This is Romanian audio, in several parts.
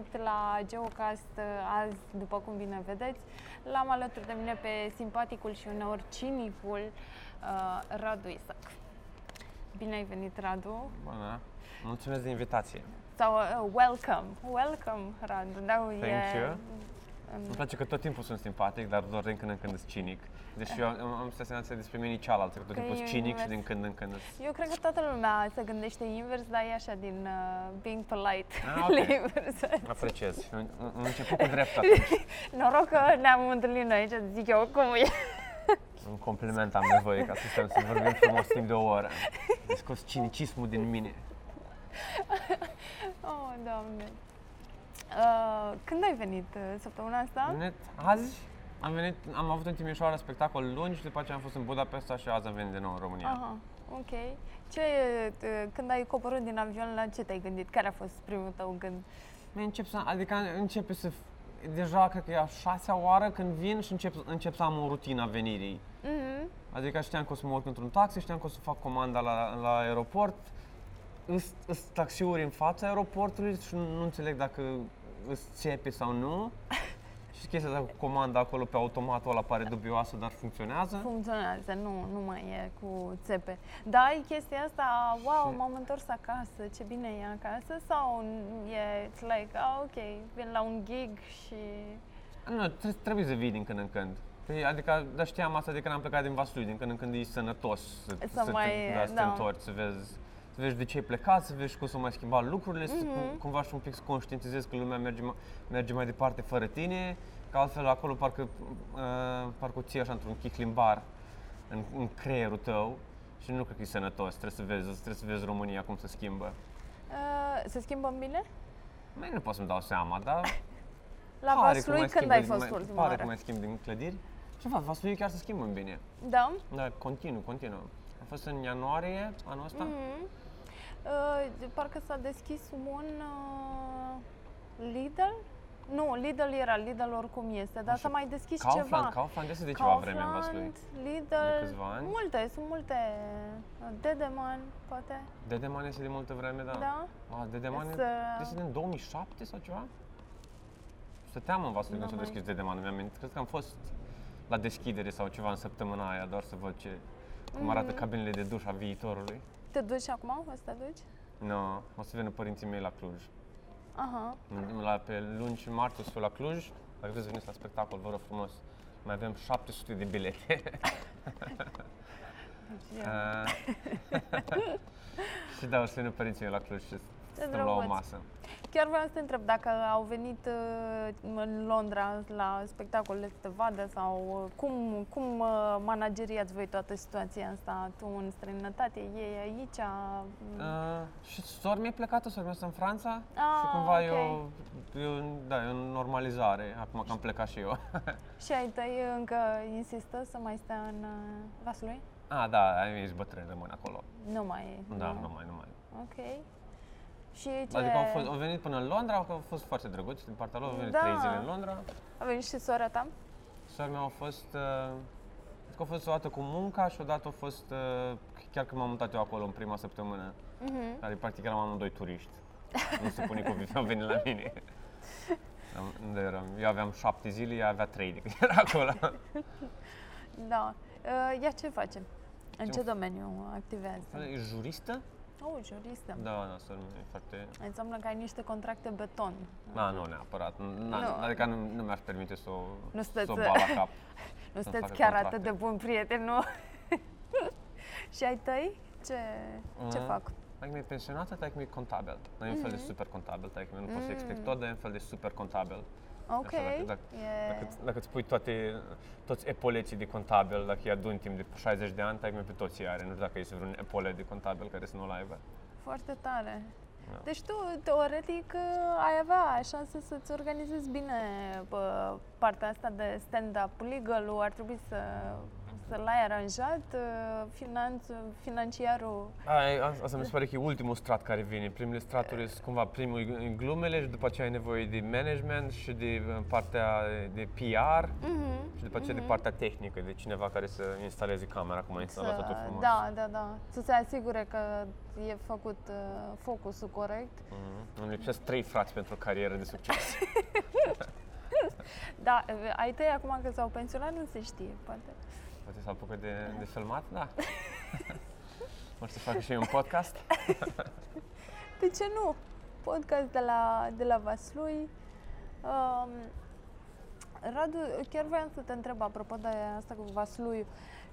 bine ați venit la Geocast uh, azi, după cum bine vedeți. L-am alături de mine pe simpaticul și uneori cinicul uh, Radu Isac. Bine ai venit, Radu. Bună! Mulțumesc de invitație. Sau uh, welcome, welcome, Radu. Da, Thank e, you. Îmi place că tot timpul sunt simpatic, dar doar din când în când sunt cinic. Deci eu am, am senzația despre mine cealaltă, că tot Că timpul sunt e cinic și invers. din când în când sunt... Eu cred că toată lumea se gândește invers, dar e așa din uh, being polite. Ah, ok. invers. Apreciez. Am am început cu drept atunci. Noroc că ne-am întâlnit noi aici, zic eu, cum e. Un compliment am nevoie ca să stăm să vorbim frumos timp de o oră. Am scos cinicismul din mine. Oh, Doamne. Uh, când ai venit? Uh, Săptămâna asta? Net, azi am venit, am avut în Timișoara spectacol luni și după aceea am fost în Budapesta și azi am venit din nou în România. Aha, ok. Ce, uh, când ai coborât din avion, la ce te-ai gândit? Care a fost primul tău gând? Mi încep să, adică începe să, f- deja cred că e a șasea oară când vin și încep, încep să am o rutină a venirii. Mhm. Adică știam că o să mă urc într-un taxi, știam că o să fac comanda la, la aeroport. Sunt taxiuri în fața aeroportului și nu, nu înțeleg dacă îți țepe sau nu. și chestia asta cu comanda acolo pe automatul ăla pare dubioasă, dar funcționează. Funcționează, nu, nu mai e cu țepe. Da, ai chestia asta, wow, Și- m-am întors acasă, ce bine e acasă? Sau e, it's like, ah, ok, vin la un gig și... Nu, tre- trebuie să vii din când în când. Păi, Adică, dar știam asta de când am plecat din Vaslui, din când în când e sănătos să, Să să, mai- te, da, să te da. întorci, să vezi, să vezi de ce ai plecat, să vezi cum s-au mai schimbat lucrurile, să Mhm. cum, cumva și un pic să conștientizezi că lumea merge, ma- merge mai departe fără tine, că altfel acolo parcă, uh, parcă o ții așa într-un chiclimbar în, în creierul tău și nu cred că e sănătos, trebuie să vezi, trebuie să vezi România cum se schimbă. Uh, se schimbă în bine? Mai nu pot să-mi dau seama, dar La pare că Vaslui, mai când schimbă ai din- fost mai, ultima Pare oară? că mai schimb din clădiri. Ce fac? Vaslui chiar se schimbă în bine. Da? Da, continuu, continuu. A fost în ianuarie anul ăsta. Mhm. Uh, parcă s-a deschis un uh, Lidl? Nu, Lidl era, Lidl oricum este, dar Și s-a mai deschis Kaufland, ceva. Kaufland este de ceva vreme în Vaslui. Kaufland, Lidl, De câțiva ani. multe, sunt multe. Uh, Dedeman, poate, Dedeman este de multă vreme, da. da? A, Dedeman Să- este din 2007 sau ceva? Stăteam în Vaslui Nu când s-a mai- deschis Dedeman, mi-am amintit. Cred că am fost la deschidere sau ceva în săptămâna aia, doar să văd ce, cum arată Mhm. cabinele de duș a viitorului. Te duci acum? O să te duci? Nu, no, o să vină părinții mei la Cluj. Aha. La, pe luni și marți o să fiu la Cluj. Dacă vreți să veniți la spectacol, vă rog frumos. Mai avem 700 de bilete. Deci, Uh, și da, o să vină părinții mei la Cluj și stăm la o drăguț. masă. Chiar vreau să te întreb dacă au venit uh, în Londra la spectacolele să te vadă sau uh, cum, cum uh, manageriați voi toată situația asta? Tu în străinătate, ei aici? Uh, Uh, și sora mea e plecată, sora mea este în Franța Ah, și cumva e, o, ok. e, o, da, e o normalizare, acum că am plecat și eu. și ai tăi încă insistă să mai stea în uh, Vaslui? ah, da, ai ești bătrân, rămân acolo. Nu mai e. Da, nu mai, nu mai. Ok. Și ce... Adică au, fost, au venit până în Londra, au fost foarte drăguți din partea lor, au venit Da. trei zile în Londra. A venit și sora ta? Sora mea a fost, uh, cred că a fost o dată cu munca și odată a fost, uh, chiar când m-am mutat eu acolo în prima săptămână, Mhm. care practic eram amândoi turiști. nu se pune că au venit la mine. Am- Unde eram? Eu aveam șapte zile, ea avea trei de când era acolo. Da. Uh, ea ce face? În Ce ce domeniu activează? E juristă? Oh, juristă. Da, da, sora mea e foarte... Înseamnă că ai niște contracte beton. Da, nu neapărat. Nu. Na, adică nu, nu mi-aș permite să o, Nu să o sunteți- bat la cap. Nu Să-mi sunteți facă chiar contracte. atât de bun prieten, nu? și ai tăi? Ce, ce Mhm. fac? Taică mi-e pensionată, taică mi-e contabil. Nu e un fel de Mhm. super contabil, taică mi nu pot să Mm. explic tot, dar e un fel de super contabil. Ok. dacă- dacă- e... Dacă, îți- dacă îți pui toate, toți epoleții de contabil, dacă îi aduni timp de 60 de ani, taică mi pe toți îi are. Nu știu dacă este vreun epolet de contabil care să nu-l aibă. Foarte tare. Da. Deci tu, teoretic, ai avea șanse să-ți organizezi bine bă, partea asta de stand-up. Legal-ul ar trebui să, l-ai aranjat, uh, finanț, financiarul... Ai, a- asta mi se pare că e ultimul strat care vine. Primele straturi sunt cumva primul e în glumele și după aceea ai nevoie de management și de uh, partea de PR Mhm, și după aceea de partea tehnică, de cineva care să instaleze camera, cum a instalat totul frumos. Da, da, da. Să se asigure că e făcut uh, focusul corect. Mhm. Îmi lipsesc trei frați pentru o carieră de succes. Da, uh, ai tăi acum că s-au pensionat, nu se știe, poate. Poate s-a apucat de, de filmat? Da. O să facă și eu un podcast? De ce nu? Podcast de la, de la Vaslui. Um, Radu, chiar voiam să te întreb apropo de asta cu Vasluiu.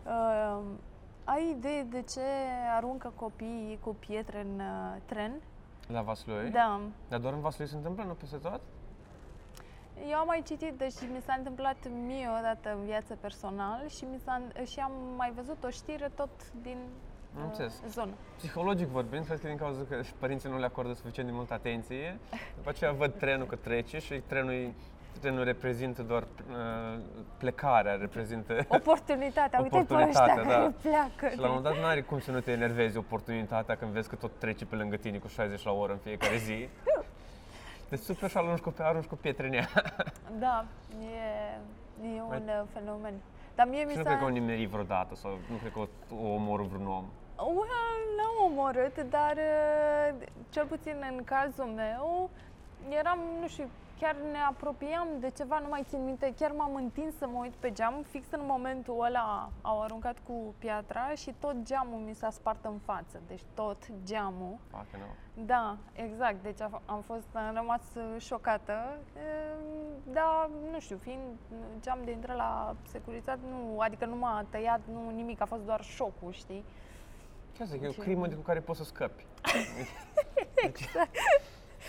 Um, ai idee de ce aruncă copiii cu pietre în uh, tren? La Vaslui? Da. Dar doar în Vaslui se întâmplă, nu peste tot? Eu am mai citit, deși mi s-a întâmplat mie o dată în viață personal și, mi s-a, și am mai văzut o știre tot din Am uh, înțeles. zonă. Psihologic vorbind, cred că din cauza că și părinții nu le acordă suficient de multă atenție, după aceea văd trenul că trece și trenul, trenul reprezintă doar uh, plecarea, reprezintă... Oportunitatea, uite pe Oportunitatea, ăștia da. care pleacă. și la un moment dat nu are cum să nu te enervezi oportunitatea când vezi că tot trece pe lângă tine cu 60 la oră în fiecare zi. Deci super și arunci cu, arunci cu pietre în ea. Da, e, e un Mai- uh, fenomen. Dar mie mi Și nu s-a... cred că o nimeri vreodată sau nu cred că o, o omoră vreun om. Well, n-am omorât, dar uh, cel puțin în cazul meu, eram, nu știu, chiar ne apropiam de ceva, nu mai țin minte, chiar m-am întins să mă uit pe geam, fix în momentul ăla au aruncat cu piatra și tot geamul mi s-a spart în față, deci tot geamul. Facă nu. Da, exact, deci a- am fost, am rămas uh, șocată, Ehm, dar nu știu, fiind geam de intră la securitate, nu, adică nu m-a tăiat, nu nimic, a fost doar șocul, știi? Ce zic, e o Ce- crimă din care poți să scapi. exact.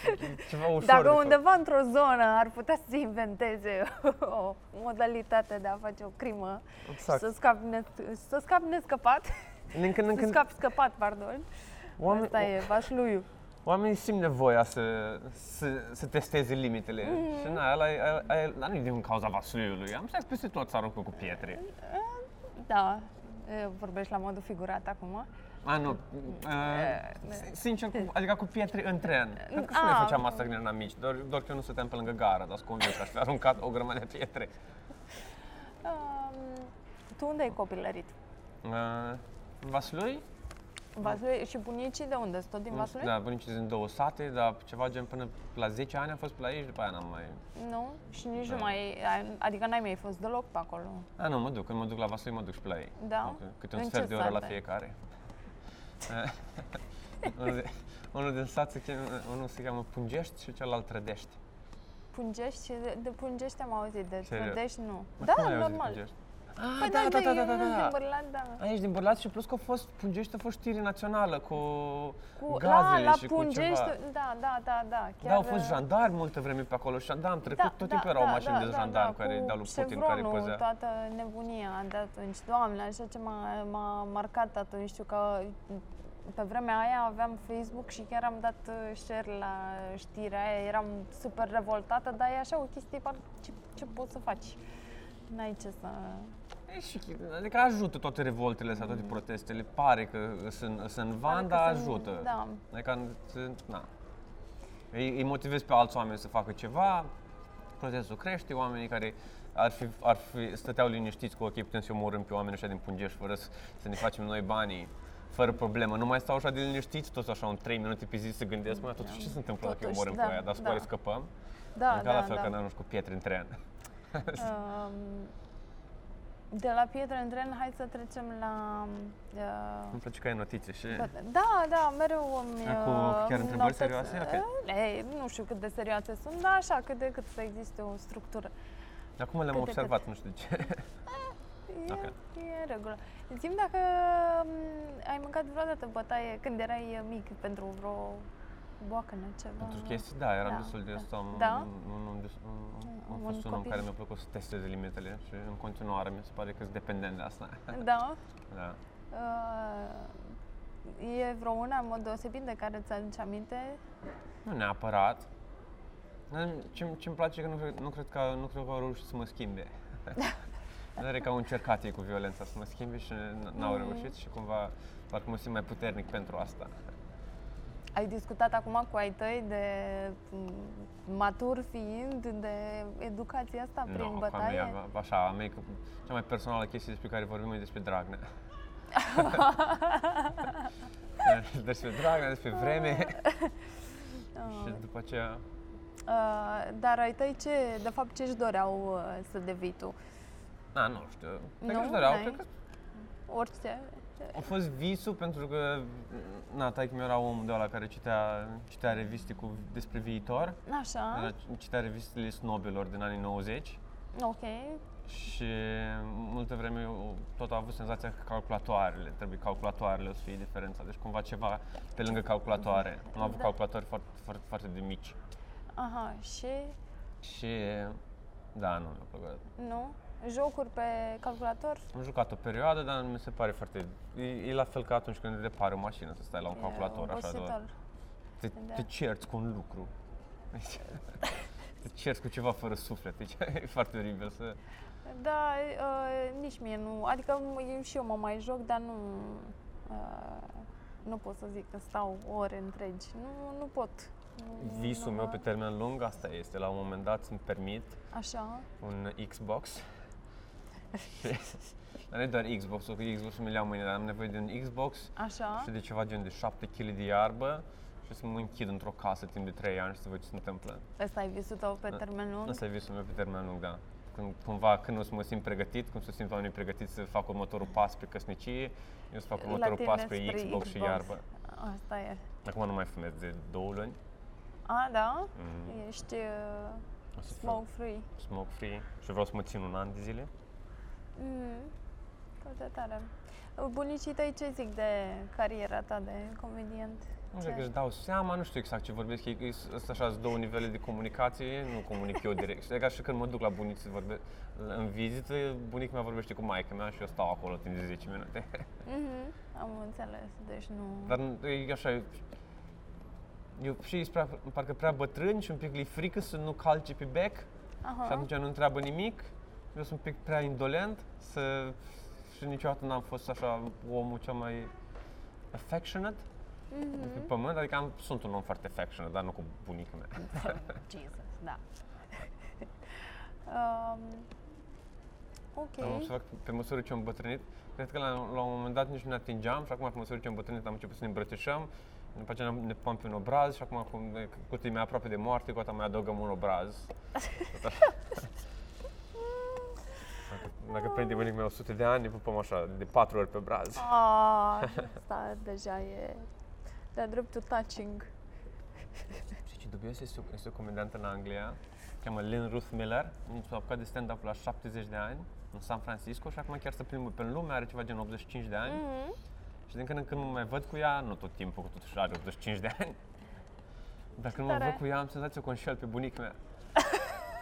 Ceva ușor Dacă de făcut. undeva într-o zonă ar putea să se inventeze o modalitate de a face o crimă Exact. și să scapi, ne- să scapi nescăpat, Din când în să când scapi scăpat, pardon, oameni, asta e vașluiu. oamenii simt nevoia să, să, să testeze limitele. Mhm. Și na, ăla, e- ăla, e- dar nu e din cauza vasuiului. Am zis peste tot să aruncă cu pietre. Da, e, vorbești la modul figurat acum. A, nu. Uh, sincer, cu, adică cu pietre în tren. Cred că și noi A. făceam asta când eram mici, doar, doar că eu nu stăteam pe lângă gara, dar sunt convins că aș fi aruncat o grămadă de pietre. Um, tu unde ai copilărit? Uh, în Vaslui? Vaslui și bunicii de unde? Sunt tot din Vaslui? Da, bunicii din două sate, dar ceva gen până la 10 ani am fost pe la ei și după aia n-am mai... Nu? Și nici Da. nu mai, ai- adică n-ai mai fost deloc pe acolo. A, nu, mă duc. Când mă duc la Vaslui, mă duc și pe la ei. Da? Câte un În sfert ce de oră la sate? fiecare. unul, de, unul din sat se cheamă, unul se cheamă Pungești și celălalt Trădești. Pungești și de, de Pungești am auzit, de Serios? Trădești nu. Mă, Da, cum ai auzit de normal. Pungești? Păi Ah, da, da, da, da, eu da, nu sunt din da. Bărlat, da. A, ești din Bărlat și plus că a fost, Pungești a fost știre națională cu, Cu, gazele la, la și Pungești, cu ceva. da, da, da, da. Da, au fost jandarmi multă vreme pe acolo și da, am trecut, tot timpul erau mașini de jandarmi care cu dau lui Putin, care Chevronul, păzea. toată nebunia de atunci. Doamne, așa ce m-a, m-a marcat atunci, știu că pe vremea aia aveam Facebook și chiar am dat uh, share la știrea aia, eram super revoltată, dar e așa o chestie, par- ce, ce poți să faci? N-ai ce să... E și, adică ajută toate revoltele astea, toate protestele, pare că sunt, sunt van, Pare că dar sunt- ajută. Da. Adică, sunt- na. Îi, îi motivezi pe alți oameni să facă ceva, protestul crește, oamenii care ar fi, ar fi, stăteau liniștiți cu ok, putem să omorâm pe oameni ăștia din Pungești fără să, să ne facem noi banii, fără problemă. Nu mai stau așa de liniștiți, toți așa în 3 minute pe zi să gândesc, mă, totuși ce se întâmplă dacă îi Totuși, omorâm da, pe aia, dar să da. pare scăpăm. Da, Adică da, la fel da. că n-am cu pietre în tren. Um, de la pietre în tren, hai să trecem la... Uh, Îmi place că ai notițe și... Da, da, mereu îmi Acum, uh, chiar întrebări notez- serioase? Ok. Uh, Ei, nu știu cât de serioase sunt, dar așa, cât de cât să existe o structură. Acum le-am Cât de observat, nu știu de ce. E, Ok. e în regulă. Zim dacă um, ai mâncat vreodată bătaie când erai mic pentru vreo boacănă, ceva. Pentru chestii, da, eram Da, destul de da. stom. Da? Un, un, des- un, Un am fost un om copil. care mi-a plăcut să testeze limitele și în continuare mi se pare că sunt dependent de asta. Da? da. Uh, e vreo una în mod deosebit de care ți aduce aminte? Nu neapărat. Dar Ce, ce-mi place e că nu, cred- nu cred că nu cred că au reușit să mă schimbe. Dar că au încercat ei cu violența să mă schimbe și n- n-au Mm. reușit și cumva parcă mă simt mai puternic pentru asta. Ai discutat acum cu ai tăi de m, matur fiind de educația asta prin Nu, cu a bătaie? mea, așa, a mea, că cea mai personală chestie despre care vorbim e despre Dragnea. despre Dragnea, despre vreme și după aceea Uh, dar ai tăi ce, de fapt, ce își doreau uh, să devii tu? Na, nu știu. Cred că Nu? își doreau, N-ai? cred că Orice? A fost visul pentru că, na, taică mi era omul de ăla care citea, citea reviste cu, despre viitor. Așa, Era, citea revistele snobilor din anii 90 ok. și multă vreme eu tot am avut senzația că calculatoarele, trebuie calculatoarele o să fie diferența. Deci cumva ceva pe lângă calculatoare. Am avut Da. calculatori foarte, foarte, foarte de mici. Aha, și Și da, nu mi-a plăcut. nu? Jocuri pe calculator? Am jucat o perioadă, dar mi se pare foarte... E, e la fel ca atunci când îți repari o mașină, să stai la un E calculator așa doar. obositor. Te, Da. te cerți cu un lucru. Deci, te cerți cu ceva fără suflet. Deci e foarte oribil să... Da, uh, nici mie nu. Adică m- și eu mă mai joc, dar nu... Uh, nu pot să zic că stau ore întregi. Nu, nu pot. Nu, Visul nu meu mă- pe termen lung, asta este. La un moment dat să-mi permit Așa. un Xbox. dar nu e doar Xbox-ul, că Xbox-ul mi-l iau mâine, dar am nevoie de un Xbox Așa. și de ceva gen de 7 kg de iarbă și să mă închid într-o casă timp de 3 ani și să văd ce se întâmplă. Ăsta e visul tău pe Da. termen lung? Asta e visul meu pe termen lung, da. Când, cumva, când o să mă simt pregătit, cum să simt oamenii pregătiți să fac următorul pas spre căsnicie, eu să fac următorul tine pas spre spre Xbox, și iarbă. Asta e. Acum nu mai fumez de două luni. A, da? Mhm. Ești uh, O să fiu smoke free. smoke free și vreau să mă țin un an de zile. Mm, foarte tare. Bunicii tăi ce zic de cariera ta de comediant? Nu știu că își dau seama, nu știu exact ce vorbesc, ei, ei sunt așa sunt două nivele de comunicație, nu comunic eu direct. Și ca și când mă duc la bunici să vorbe, în vizită, bunica mea vorbește cu maica mea și eu stau acolo timp de 10 minute. Mhm, am înțeles, deci nu... Dar e așa, e- eu și ei sunt prea, parcă prea bătrâni și un pic li frică să nu calce pe bec și Aha, atunci nu întreabă nimic. Eu sunt un pic prea indolent să, și niciodată n-am fost așa omul cel mai affectionate de pe mhm. pământ, adică am, sunt un om foarte affectionate, dar nu cu bunica mea. Jesus, da. um, ok. Am observat că pe măsură ce am bătrânit, cred că la, la un moment dat nici nu ne atingeam și acum pe măsură ce am bătrânit am început să ne îmbrățișăm, după aceea ne pupăm pe un obraz și acum cum ne- cu cât e mai aproape de moarte, cu atât mai adăugăm un obraz. Tot așa. Dacă, dacă prinde bunicul meu 100 de ani, ne pupăm așa, de 4 ori pe obraz. Ah, asta deja e de dreptul touching. Și ce dubios este, o- este o comediantă în Anglia, se cheamă Lynn Ruth Miller, s-a apucat de stand-up la 70 de ani, în San Francisco și acum chiar se plimbă pe lume, are ceva gen 85 de ani. Mhm. Și din când în când mă mai văd cu ea, nu tot timpul, că totuși are 85 de ani. Dar când mă tare. văd cu ea, am senzația că o înșel pe bunica mea.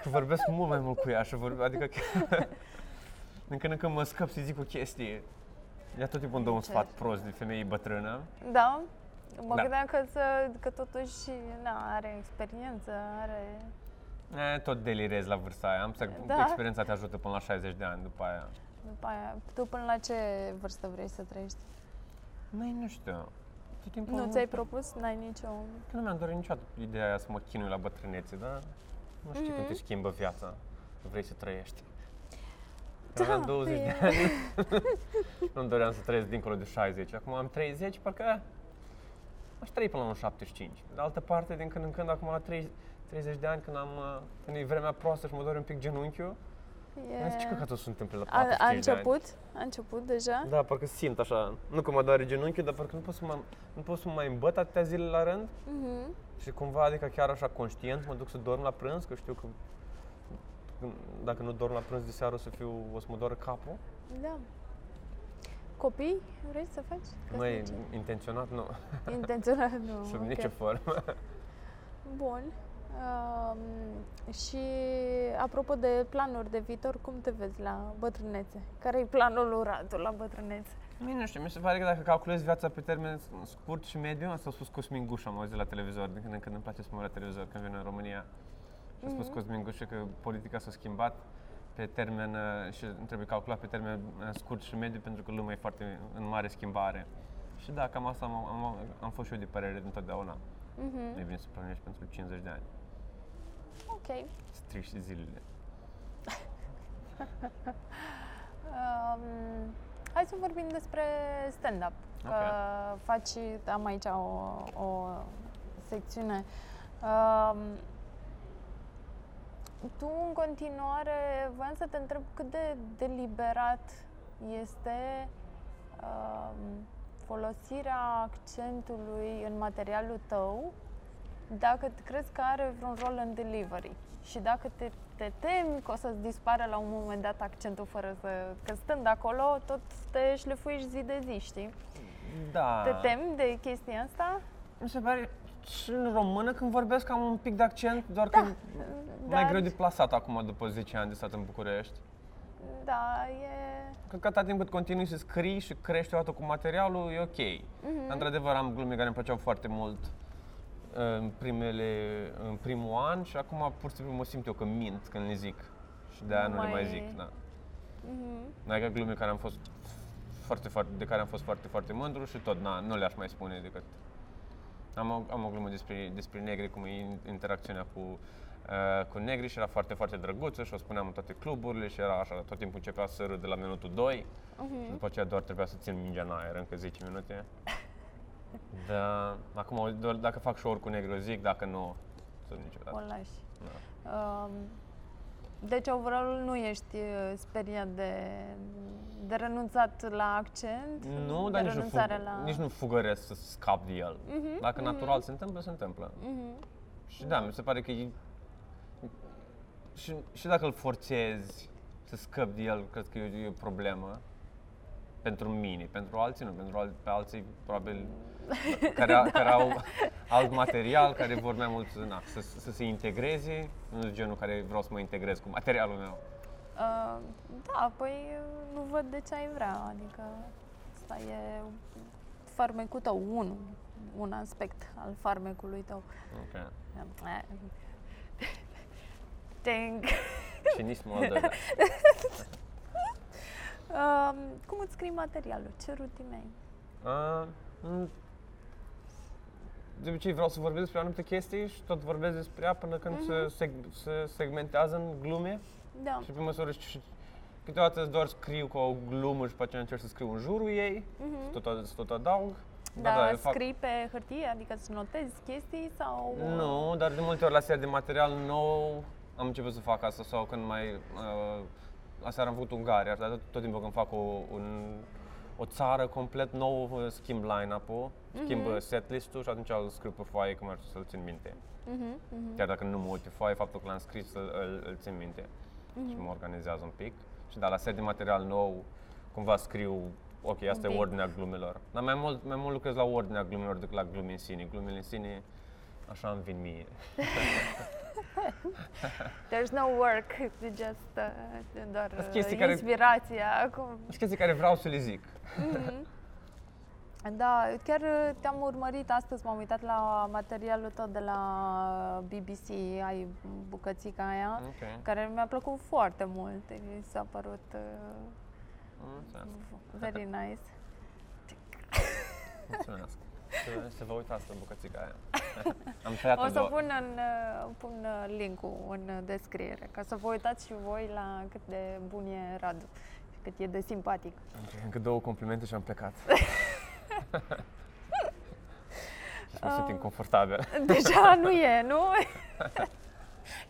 Că vorbesc mult mai mult cu ea și vorbe, adică chiar- din când în când mă scăp să zic o chestie. Ea tot timpul îmi dă un Ce? sfat prost de femeie bătrână. Da? Mă Da. gândeam că, să, că totuși na, are experiență, are... E, tot delirez la vârsta aia. Am să Da. experiența te ajută până la 60 de ani după aia. După aia, tu până la ce vârstă vrei să trăiești? Mai nu știu. Tot timpul Nu ți-ai propus? N-ai nicio... Nu mi-am dorit niciodată ideea aia să mă chinui la bătrânețe, dar nu știu cum Mhm. te schimbă viața. Vrei să trăiești. Da, Aveam 20 e- de ani. Nu doream să trăiesc dincolo de 60. Acum am 30, parcă aș trăi până la un 75. De altă parte, din când în când, acum la 30, 30 de ani, când am uh, când e vremea proastă și mă doare un pic genunchiul, E... e... ce căcatul se întâmplă la a, 45 a de ani. început? A început deja? Da, parcă simt așa, nu că mă doare genunchiul, dar parcă nu pot să mă, nu pot să mă mai îmbăt atâtea zile la rând. Mhm. Și cumva, adică chiar așa conștient, mă duc să dorm la prânz, că știu că când- dacă nu dorm la prânz de seară o să fiu, o să mă doară capul. Da. Copii? Vrei să faci? Măi, Căsnicie? intenționat nu, Intenționat nu. sub ok. nicio formă. Bun. Um, și apropo de planuri de viitor, cum te vezi la bătrânețe? Care e planul lui Radu la bătrânețe? Mie nu știu, mi se pare că dacă calculezi viața pe termen scurt și mediu, asta a spus Cosmin Guș, am auzit la televizor, din când în când îmi place să mă uit la televizor când vin în România. Și a spus Mhm. Cosmin Guș că politica s-a schimbat pe termen uh, și trebuie calculat pe termen uh, scurt și mediu pentru că lumea e foarte în mare schimbare. Și da, cam asta am, am, am fost și eu de părere întotdeauna. Mhm. Nu e bine să plănești pentru 50 de ani. Ok. Strici zilele. Um, hai să vorbim despre stand-up. Că Ok. faci, am aici o, o secțiune. Um, tu în continuare, voiam să te întreb cât de deliberat este um, folosirea accentului în materialul tău, dacă te- crezi că are vreun rol în delivery și dacă te, te temi că o să-ți dispară la un moment dat accentul fără să... Că stând acolo, tot te șlefuiești zi de zi, știi? Da. Te temi de chestia asta? Mi se pare și în română când vorbesc am un pic de accent, doar că mai greu de plasat acum după 10 ani de stat în București. Da, e... Cred că atâta timp cât continui să scrii și crești odată cu materialul, e ok. Mhm. Într-adevăr, am glume care îmi plăceau foarte mult în, primele, în primul an și acum pur și simplu mă simt eu că mint când le zic. Și de aia Nu nu le mai mai- zic. Da. Mhm. Adică glume care am fost foarte, foarte, de care am fost foarte, foarte mândru și tot, na, nu le-aș mai spune decât... Am o, am o glumă despre, despre negri, cum e interacțiunea cu, uh, cu negri și era foarte, foarte drăguță și o spuneam în toate cluburile și era așa, tot timpul începea să râd de la minutul 2 Mhm. și după aceea doar trebuia să țin mingea în aer încă 10 minute. Da, acum doar dacă fac show cu negri o zic, dacă nu, să niciodată. O lași. Da. Um, deci, overall, nu ești uh, speriat de, de renunțat la accent? Nu, de dar nici nu, renunțare fug, la... nici nu fugăresc să scap de el. Mhm, Dacă mhm. natural se întâmplă, se întâmplă. Mhm. Și da, mi se pare că e... Și, și dacă îl forțezi să scăp de el, cred că e, e o problemă. Pentru mine, pentru alții nu, pentru al, pe alții probabil care, a, care au alt material, care vor mai mult na, să, să se integreze, nu sunt genul care vreau să mă integrez cu materialul meu. Uh, da, păi uh, nu văd de ce ai vrea, adică asta e farmecul tău, un, un aspect al farmecului tău. Ok. Ting. Cinismul al doilea. Uh, cum îți scrii materialul? Ce rutine ai? Uh, mm, de obicei vreau să vorbesc despre anumite chestii și tot vorbesc despre ea până când se, seg- se segmentează în glume Da. și pe măsură și câteodată doar scriu cu o glumă și pe aceea încerc să scriu în jurul ei, Mhm. să tot, să tot adaug. Da, eu fac- scrii pe hârtie, adică să notezi chestii sau... Nu, dar de multe ori la seria de material nou am început să fac asta sau când mai... Uh, aseară am făcut Ungaria, dar tot, tot timpul când fac o, un, o țară complet nou, uh, schimb line-up-ul, schimb Mhm. uh, setlist-ul și atunci îl scriu pe foaie cum ar să-l țin minte. Mhm, mhm, Chiar dacă nu mă uit pe foaie, faptul că l-am scris îl, îl, îl țin minte și mhm. mă organizează un pic. Și da, la set de material nou, cumva scriu, ok, asta Un e pic. ordinea glumelor. Dar mai mult, mai mult lucrez la ordinea glumelor decât la glume în sine. Glumele în sine, așa îmi vin mie. There's no work, it's just uh, doar Sunt uh, chestii care- inspirația. Cum... Sunt chestii care vreau să le zic. Mhm. Da, chiar uh, te-am urmărit astăzi, m-am uitat la materialul tău de la BBC, ai bucățica aia, Ok. care mi-a plăcut foarte mult, mi s-a părut uh, Mulțumesc. very nice. Mulțumesc. Să, să vă uitați la bucățica aia. Am tăiat O să două. pun, în, uh, pun uh, link-ul în uh, descriere, ca să vă uitați și voi la cât de bun e Radu și cât e de simpatic. Ok, Încă două complimente și am plecat. și mă simt inconfortabil. Deja nu e, nu?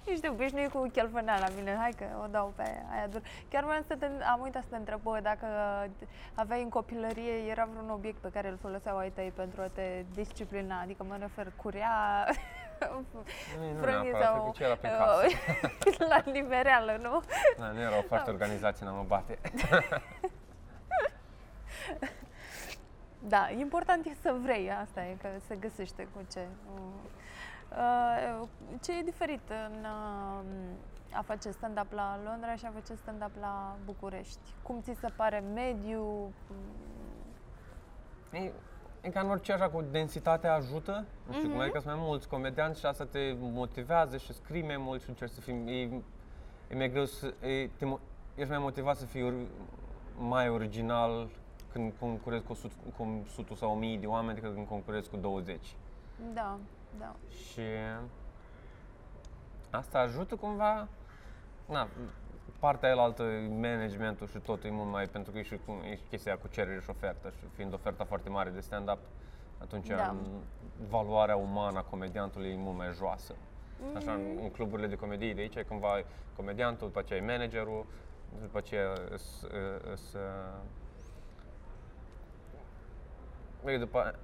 Ești obișnuit cu chelfănea la mine, hai că o dau pe aia dur. Chiar vreau să te, am uitat să te întreb bă, dacă aveai în copilărie, era vreun obiect pe care îl foloseau ai tăi pentru a te disciplina, adică mă refer curea, Nu, nu frânghii neapărat, sau cred că ce era prin casă. la libereală, nu? Da, nu erau foarte organizați în a mă bate. Da, important e să vrei, asta e, că se găsește cu ce. Uh, Ce e diferit în uh, a face stand-up la Londra și a face stand-up la București? Cum ți se pare mediu? E, e ca în orice așa cu densitatea ajută, nu știu cum, adică sunt mai mulți comedianți și asta te motivează și scrii mai mult și încerci să fii... E, e mai greu să, e, te, mo- ești mai motivat să fii or, mai original când concurezi cu 100, cu 100 sau 1000 de oameni decât când concurezi cu 20. Da, da. Și asta ajută cumva, na, partea aia altă, managementul și tot e mult mai, pentru că e și, cu- e și chestia cu cerere și ofertă și fiind oferta foarte mare de stand-up, atunci Da. în- valoarea umană a comediantului e mult mai joasă. Așa, în, Mhm. în cluburile de comedie de aici, e cumva comediantul, după aceea e managerul, după aceea îs, îs, uh, Băi, după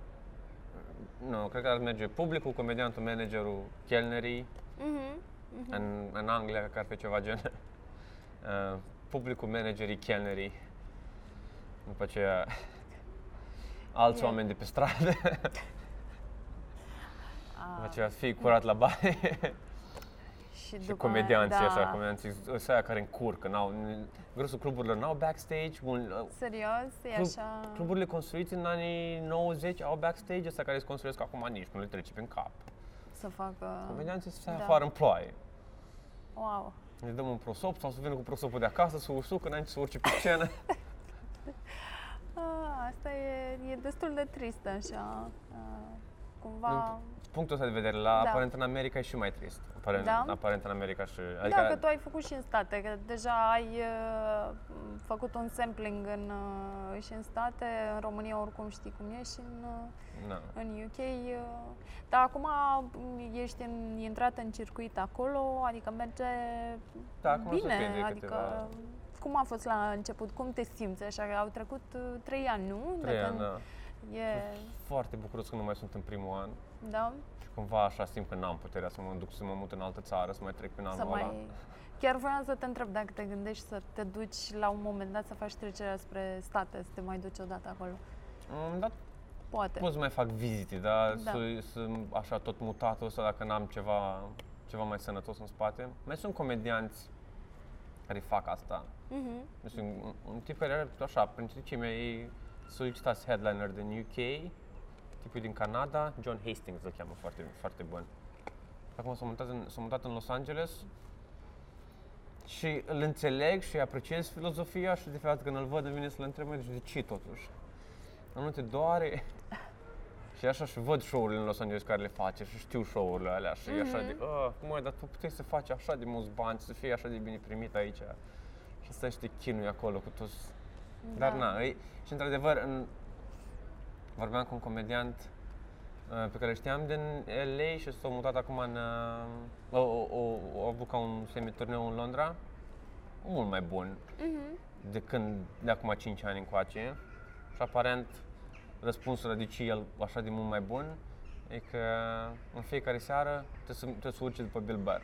nu, cred că ar merge publicul, comediantul, managerul, chelnerii. Mhm, mhm. În, în Anglia, cred că ar fi ceva gen uh, publicul, managerii, chelnerii. După aceea alți E- oameni de pe stradă. După A, aceea fii curat la baie. Și, și după comedianții aia, așa, da. comedianții ăștia care încurcă, n-au, grosul cluburilor n-au backstage, un, Serios? E Club- așa... Cluburile construite în anii 90 au backstage, ăsta care se construiesc acum nici nu le trece prin cap. Să facă... Comedianții se stai da. afară în ploaie. Wow. Ne dăm un prosop sau să vină cu prosopul de acasă, să usucă înainte să urce pe scenă. A, asta e, e destul de trist așa. A, cumva... Punctul ăsta de vedere, la Da. aparent în America e și mai trist. Aparent, Da? aparent în America și... Adică... Da, că tu ai făcut și în state, că deja ai uh, făcut un sampling în, uh, și în state, în România oricum știi cum e și în, uh, Na. în UK. Uh, dar acum mm, ești în, intrat în circuit acolo, adică merge Da, acum se bine, prinde adică câteva- cum a fost la început, cum te simți așa, că au trecut uh, trei ani, nu? De Trei ani, când da. E, Foarte bucuros că nu mai sunt în primul an. Da? Și cumva așa simt că n-am puterea să mă duc să mă mut în altă țară, să mai trec prin Să anul ăla. mai... Chiar voiam să te întreb dacă te gândești să te duci la un moment dat să faci trecerea spre state, să te mai duci odată acolo. Mm, Da, Poate. pot să mai fac vizite, dar Da. să, să, așa tot mutatul ăsta dacă n-am ceva, ceva mai sănătos în spate. Mai sunt comedianți care fac asta. Mhm. Nu știu, un, un tip care are așa, printre cei mai solicitați headliner din UK, tipul din Canada, John Hastings îl cheamă, foarte, foarte bun. Acum s-a mutat, în, s-a mutat în Los Angeles și îl înțeleg și apreciez filozofia și de fapt când îl văd îmi vine să-l întreb, "Măi, de ce totuși? Nu te doare? și așa și văd show-urile în Los Angeles care le face și știu show-urile alea și așa de, "Ah, măi, dar tu puteai să faci așa de mulți bani, să fii așa de bine primit aici și stai și te chinui acolo cu toți. Dar Da. na, e, și într-adevăr, în, vorbeam cu un comediant uh, pe care știam din LA și s-a mutat acum în... Uh, o, o, o, o avut ca un semiturneu în Londra, mult mai bun Mhm. de când, de acum 5 ani încoace. Și aparent, răspunsul de ce el așa de mult mai bun e că în fiecare seară trebuie să, trebuie să urci după Bill Burr.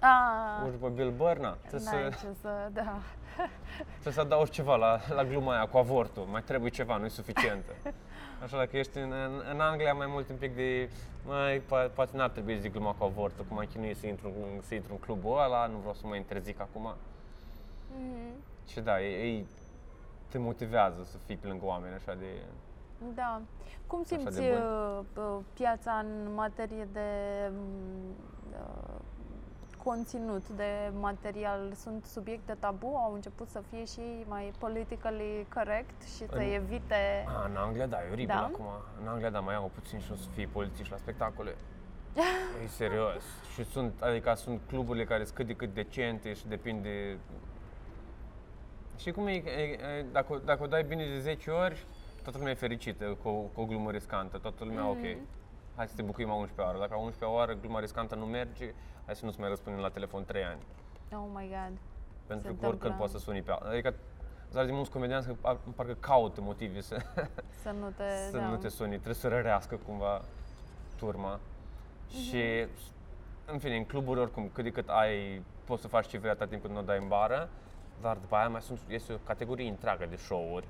A, Urci după Bill Burr, na, trebuie n-ai să, ce să, da. trebuie să adaugi ceva la, la gluma aia cu avortul. Mai trebuie ceva, nu e suficientă. Așa, dacă ești în, în, în Anglia mai mult un pic de, mai, po- poate n-ar trebui să zic gluma cu avortul, cum am chinuit să intru, în- să intru în clubul ăla, nu vreau să mă interzic acum. Mhm. Și da, ei, ei te motivează să fii pe lângă oameni așa de... Da. Cum de simți bun. uh, uh, piața în materie de mm, uh, conținut, de material? Sunt subiecte tabu? Au început să fie și mai politically correct și să În- evite... A, în Anglia, da, e oribil Da? acum. În Anglia, da, mai au puțin și o să fie polițiști la spectacole. e serios. Și sunt, adică sunt cluburile care sunt cât de cât decente și depinde... Și cum e, e, e dacă, dacă o dai bine de 10 ori, toată lumea e fericită cu, o- cu o glumă riscantă. Toată lumea, ok, hai să te bucurim a 11 oară. Dacă a 11 oară gluma riscantă nu merge, hai să nu-ți mai răspundem la telefon 3 ani. Oh my god. Pentru Se că oricând întâmplă. poți să suni pe altă. Adică, zar de mulți comedianți că par- parcă caută motive să, Să nu te... să da. nu te suni, trebuie să rărească cumva turma. Și, în fine, în cluburi oricum, cât de cât ai, poți să faci ce vrei atât timp cât nu o dai în bară, dar după aia mai sunt, este o categorie întreagă de show-uri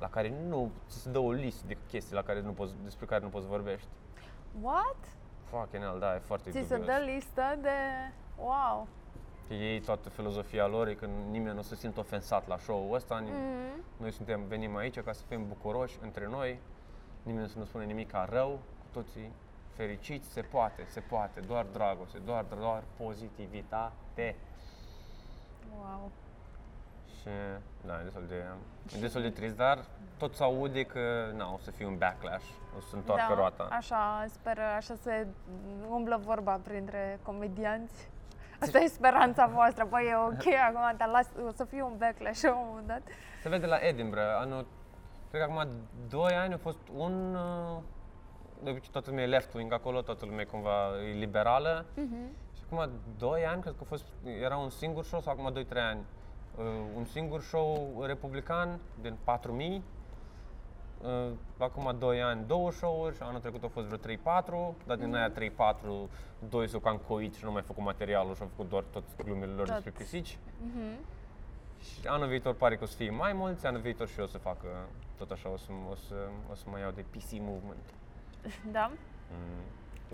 la care nu, ți se dă o listă de chestii la care nu poți, despre care nu poți vorbești. What? Fucking hell, da, e foarte Ți se dubios. dă listă de... Wow. Că ei toată filozofia lor e că nimeni nu se simte ofensat la show-ul ăsta, nim- Mhm. Noi suntem, venim aici ca să fim bucuroși între noi, nimeni să nu spune nimic ca rău, cu toții fericiți, se poate, se poate, doar dragoste, doar, doar pozitivitate. Wow. Și da, e destul de, e destul de trist, dar tot se aude că na, o să fie un backlash, o să se întoarcă da, roata. Așa speră, așa se umblă vorba printre comedianți. Asta e speranța voastră, băi, e ok acum, dar las, o să fie un backlash la un moment dat. Se vede la Edinburgh, anul, cred că acum 2 ani a fost un, uh, de obicei toată lumea e left-wing acolo, toată lumea e cumva e liberală. Și acum 2 ani, cred că a fost, era un singur show, sau acum 2-3 ani, uh, un singur show republican din 4000. Uh, acum 2 ani, două show-uri și anul trecut au fost vreo 3-4, dar din aia 3-4, doi s-au cam coit și nu mai făcut materialul și au făcut doar tot glumele lor Tot. despre pisici. Mhm. Și anul viitor pare că o să fie mai mulți, anul viitor și eu o să fac uh, tot așa, o să, o să, o să mă iau de PC movement. Da? Mm.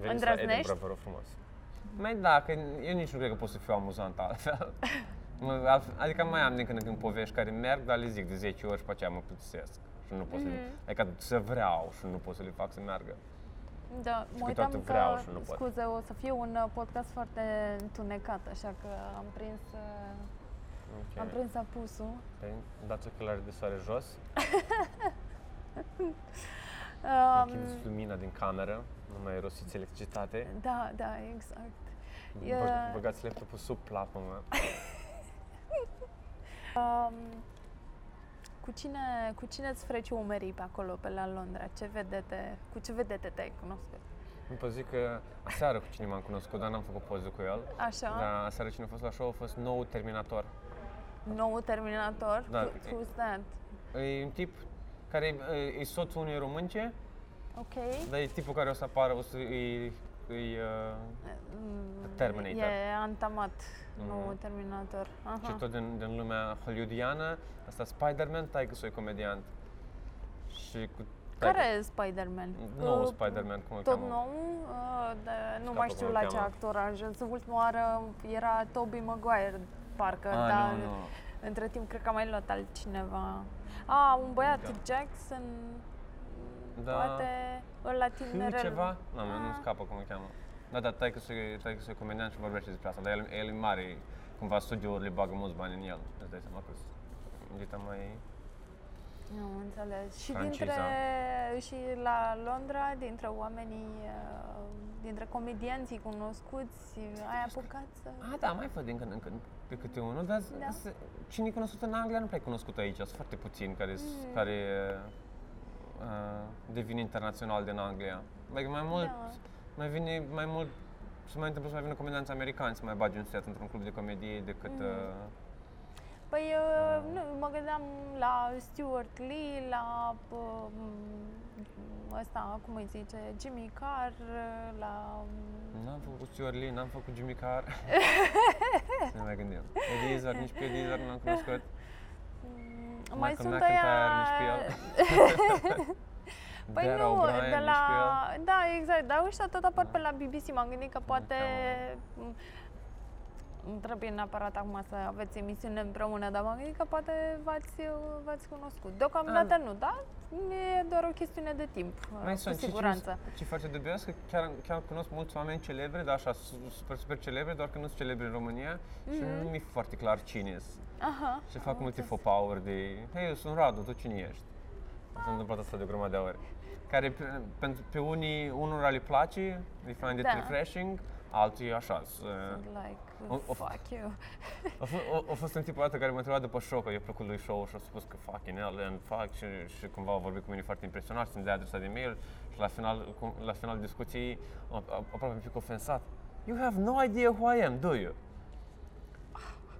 Veniți la Îndrăznești? Edinburgh, vă rog frumos. Mai da, că eu nici nu cred că pot să fiu amuzant altfel. Mă, altfel- adică mai am din când în când povești care merg, dar le zic de 10 ori și pe aceea mă plictisesc. Și nu pot să le, Mhm. adică să vreau și nu pot să le fac să meargă. Da, mă câteodată uitam vreau că, și nu pot. scuze, o să fie un uh, podcast foarte întunecat, așa că am prins, uh, am Ok. prins apusul. Păi, dați ochelari de soare jos, Um, închideți lumina din cameră, nu mai erosiți electricitate, da, da, exact. E- Bă- băgați laptopul sub plapă, mă. Um, cu cine, cu cine îți freci umerii pe acolo, pe la Londra? Ce vedete, cu ce vedete te-ai cunoscut? Nu pot zic că aseară cu cine m-am cunoscut, dar n-am făcut poză cu el. Așa, Dar aseară cine a fost la show a fost nou Terminator. nou Terminator? Da. Who- Who's that? E un tip care e, e soțul unei românce, Ok. dar e tipul care o să apară, o să e, e uh, Mm, Terminator. E antamat, nou Mhm. Terminator. Aha. și tot din, din lumea hollywoodiană. Asta Spider-Man, tai că e comediant. Și cu Care e Spider-Man? Nou Uh, Spider-Man, cum îl Tot cheamă? nou, uh, de, nu Scapă mai cum știu îl la ce cheamă. actoraj. Însă ultima oară era Tobey Maguire, parcă, Ah, dar nu, nu. între timp cred că a mai luat altcineva. Ah, un băiat, Da. Jackson, Da. poate ăla Hugh tinerel. ceva? Nu, nu Ah. scapă cum îl cheamă. Da, da, tai că e comediant și vorbește despre asta, dar el, el e mare, cumva studiourile bagă mulți bani în el. Îți dai seama că sunt mai... Nu, înțeles. Și Franciza. dintre, și la Londra, dintre oamenii, uh, dintre comedianții cunoscuți, ai apucat să... Ah, da, mai văd din când în când pe câte unul, dar Da. da. cine e cunoscut în Anglia nu prea e cunoscut aici, sunt foarte puțini care, mm. care uh, devin internațional din Anglia. Like, mai mult, Da. mai vine, mai mult, se mai întâmplă să mai vină comedianți americani să mai bagi un set într-un club de comedie decât... Mm. Uh, Păi, uh, nu, mă gândeam la Stuart Lee, la uh, ăsta, cum îi zice, Jimmy Carr, uh, la... N-am făcut Stuart Lee, n-am făcut Jimmy Carr. Să ne mai gândim. Eddie Izzard, nici pe Eddie Izzard nu l-am cunoscut. Mm, Mai Michael sunt McIntyre, aia... nici pe el. Păi Dara nu, O'Brien, de nici la... pe el. Da, exact, dar ăștia tot apar Da. pe la BBC, m-am gândit că poate... cheamă. Nu trebuie neapărat acum să aveți emisiune împreună, dar m-am gândit că poate v-ați, v-ați cunoscut. Deocamdată nu, da? E doar o chestiune de timp, Mai cu sunt și siguranță. Ce, ce face dubios, că chiar, chiar cunosc mulți oameni celebre, dar așa, su- super, super celebre, doar că nu sunt celebre în România și Mhm. nu mi-e foarte clar cine sunt. Aha. Și am fac multe înțeles. fop-out de, hei, eu sunt Radu, tu cine ești? S-a întâmplat asta de o grămadă de ori. Care pe, pentru, pe unii, unora le place, they find it Da. refreshing, alții așa. s- Sunt like, O- o- fuck you. A, f- a, a fost un tip odată care m-a întrebat după show, că i-a plăcut lui show și a spus că fucking hell, and fuck, și, și cumva a vorbit cu mine foarte impresionat și îmi dea adresa de mail și la final, cum, la final discuției a, a, aproape un pic ofensat. You have no idea who I am, do you?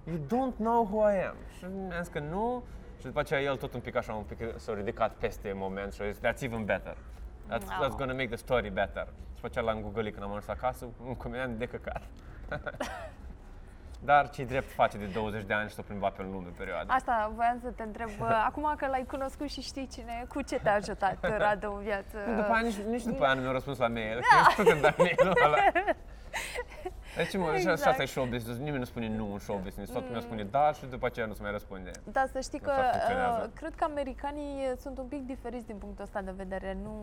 You don't know who I am. Și mi-a zis că nu și după aceea el tot un pic așa, un pic s-a ridicat peste moment și a zis, that's even better. That's, Wow. that's gonna make the story better. Și după aceea l-am googlit când am ajuns acasă, un comedian de căcat. Dar ce drept face de 20 de ani și s-a plimbat pe lume perioada. Asta voiam să te întreb, uh, acum că l-ai cunoscut și știi cine, e, cu ce te-a ajutat Radu în viață? După aia, nici, nici după aia nu mi-a răspuns la mail. Da. Tu când dai mail-ul ăla. Deci, mă, Exact. exact. asta e show business. Nimeni nu spune nu în show business. Toată lumea spune da și după aceea nu se mai răspunde. Da, să știi că Așa funcționează. uh, cred că americanii sunt un pic diferiți din punctul ăsta de vedere. Nu,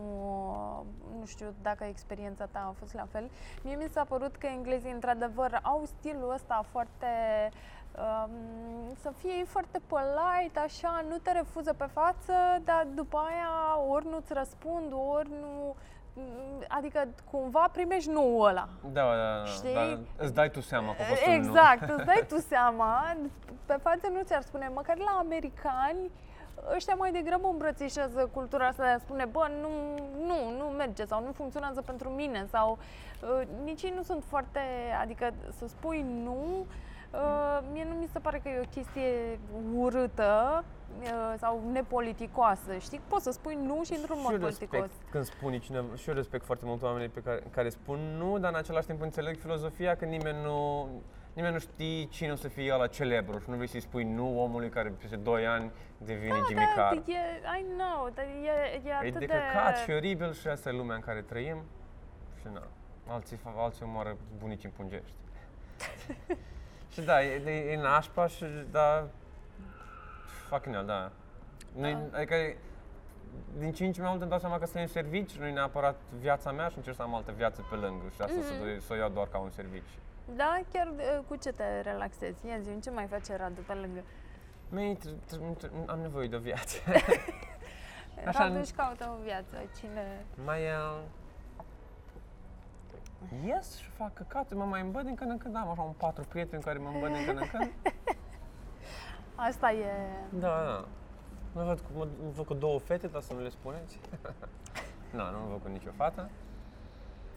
nu știu dacă experiența ta a fost la fel. Mie mi s-a părut că englezii, într-adevăr, au stilul ăsta foarte um, să fie foarte polite, așa, nu te refuză pe față, dar după aia ori nu-ți răspund, ori nu... Adică cumva primești nu ăla. Da, da, da. Știi? Dar îți dai tu seama că a fost un nu. Exact, îți dai tu seama, pe față nu ți-ar spune, măcar la americani, ăștia mai degrabă îmbrățișează cultura asta de a spune, bă, nu, nu, nu merge sau nu funcționează pentru mine sau uh, nici ei nu sunt foarte, adică să spui nu, uh, mie nu mi se pare că e o chestie urâtă uh, sau nepoliticoasă, știi? Poți să spui nu și într-un Și mod eu politicos. respect când spune cineva, și eu respect foarte mult oamenii pe care, care spun nu, dar în același timp înțeleg filozofia că nimeni nu, nimeni nu știe cine o să fie ăla celebru și nu vrei să-i spui nu omului care peste 2 ani devine Jimmy Da, Carr. e, I know, dar e, e E atât de de... căcat și oribil și asta e lumea în care trăim și na, alții, fa- alții omoară bunici în pungești. și da, e, e, e nașpa și da, fucking hell, da. Nu-i, Da. Adică din ce în ce mai mult îmi dau seama că sunt în serviciu, nu e neapărat viața mea și încerc să am altă viață pe lângă și asta Mhm. să, să o iau doar ca un serviciu. Da, chiar uh, cu ce te relaxezi? Ia zi ce mai face Radu pe lângă? Mie, tr- tr- tr- am nevoie de o viață. Așa, Radu își caută o viață, cine... mai uh, ies și fac căcaturi, mă mai îmbăd din când în când, am așa un patru prieteni care mă îmbăd din când în când. Asta e... Da, da. Mă văd cu, mă, mă văd cu două fete, dar să nu le spuneți. nu, nu mă văd cu nicio fată.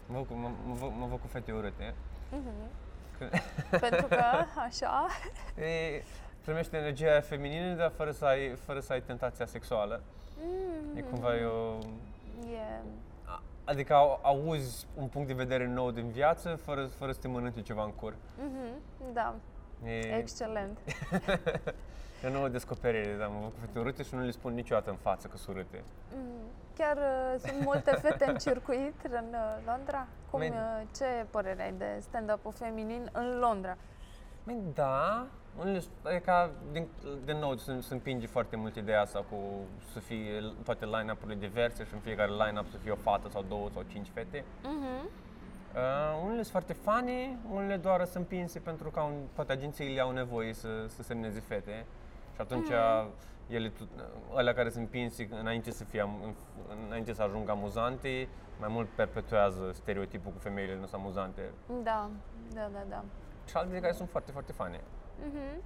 Mă văd cu, mă, mă, văd, mă văd cu fete urâte. Mhm. Că- Pentru că, așa... E, primește energia aia feminină, dar fără să ai, fără să ai tentația sexuală. Mm, E cumva e o... E... a- Adică au, auzi un punct de vedere nou din viață, fără, fără să te mănânci ceva în cur. Mhm, Da, E, excelent. e o nouă descoperire, dar mă văd cu fete urâte și nu le spun niciodată în față că sunt urâte. Mhm. Chiar uh, sunt multe fete în circuit în uh, Londra? Cum, Mai- uh, ce părere ai de stand-up-ul feminin în Londra? Băi, da, unele, s- e ca, din, din nou, se, se împinge foarte mult ideea asta cu să fie l- toate line-up-urile diverse și în fiecare line-up să fie o fată sau două sau cinci fete. Mhm. Uh, unele sunt foarte funny, unele doar sunt împinse pentru că un, toate agențiile au nevoie să, să semneze fete. Și atunci ele, tu- alea care sunt împinse înainte să, fie, am- în- înainte să ajungă amuzante, mai mult perpetuează stereotipul cu femeile nu sunt amuzante. Da, da, da, da. Și altele care sunt foarte, foarte funny. Mhm.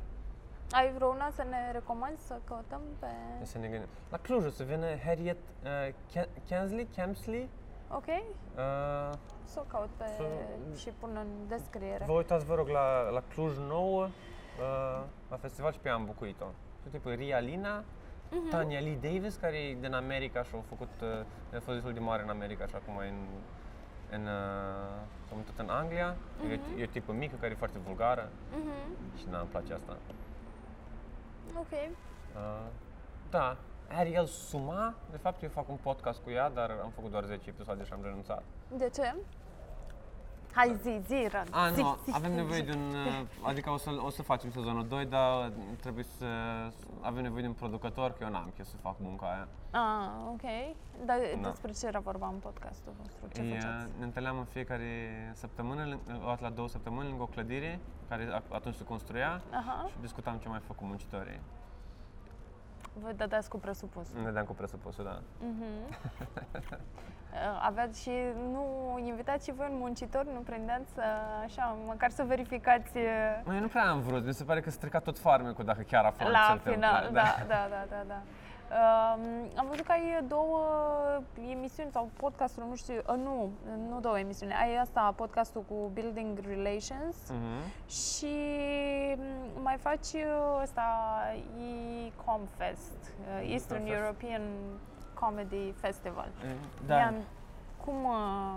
Ai vreuna să ne recomanzi să căutăm pe... Să ne gândim. La Cluj o să vină Harriet uh, Ken- Kensley, Kemsley. Ok? Uh, Să o caut pe... Să- și pun în descriere. vă uitați, vă rog, la, la Cluj nouă, uh, la festival și pe ea am bucurit-o. Sunt tipul Ria Lina, Mhm. Tanya Lee Davis, care e din America și a făcut, uh, a fost destul de mare în America și acum e în, în, uh, s-a mutat în Anglia. E, e o tipă mică care e foarte vulgară Mhm. și na, îmi place asta. Ok. Uh, da, Ariel Suma, de fapt eu fac un podcast cu ea, dar am făcut doar 10 episoade și am renunțat. De ce? Hai zi, zi, Radu. A, zi, nu, zi, avem zi, nevoie zi. de un, uh, adică o să, o să facem sezonul 2, dar trebuie să, avem nevoie de un producător, că eu n-am chef să fac munca aia. Ah, ok. Dar Da. despre ce era vorba în podcastul vostru? Ce E, faceați? ne întâlneam în fiecare săptămână, lâng- o dată la două săptămâni, lângă o clădire, care a- atunci se construia Aha. și discutam ce mai fac cu muncitorii. Vă dădeați cu presupusul. Ne dădeam cu presupusul, da. Mhm. Uh, Aveați și, nu, invitați și voi un muncitor, nu prindeați să, așa, măcar să verificați uh, Măi, eu nu prea am vrut, mi se pare că stricat tot farmecul dacă chiar aflam ce la se întâmplă. final. Da, da, da, da. da. Um, am văzut că ai două emisiuni sau podcasturi, nu știu, uh, nu, nu două emisiuni. Ai asta, podcastul cu Building Relations Mhm. și mm, mai faci uh, ăsta E-Comfest, uh, Eastern Comfest. European Comedy Festival. Da. Ian, cum, uh,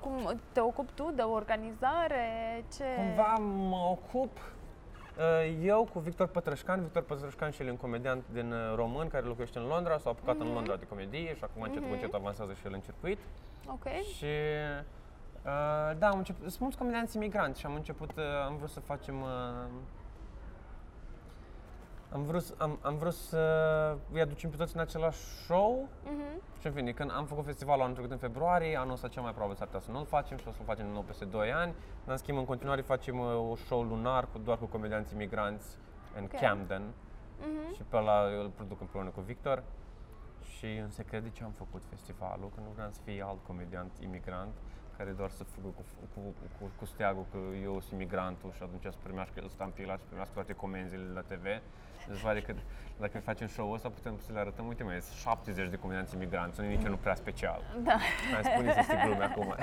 cum te ocupi tu de organizare? Ce... Cumva mă ocup uh, eu cu Victor Pătrășcan. Victor Pătrășcan și el e un comediant din uh, român care locuiește în Londra, s-a apucat în Londra de comedie și acum încet cu Mhm. încet avansează și el în circuit. Ok. Și Uh, da, am început, sunt mulți comedianți imigranți și am început, uh, am vrut să facem, uh, am vrut, să- am, am vrut să îi aducem pe toți în același show Mhm. și în fine, când am făcut festivalul anul trecut în februarie, anul ăsta cel mai probabil s-ar putea să nu-l facem și o să-l facem din nou peste 2 ani. Dar în schimb, în continuare facem uh, un show lunar cu, doar cu comedianți imigranți în Ok. Camden Mhm. și pe ăla eu îl produc împreună cu Victor. Și în secret de ce am făcut festivalul, că nu vreau să fie alt comediant imigrant care doar să fugă cu, cu, cu, cu steagul că eu sunt imigrantul și atunci să primească el stampila și să primească toate comenzile la TV. Deci pare că dacă facem show-ul ăsta putem să le arătăm, uite mai, sunt 70 de comedianți imigranți, nu e niciunul prea special. Da. Hai spune să glume acum.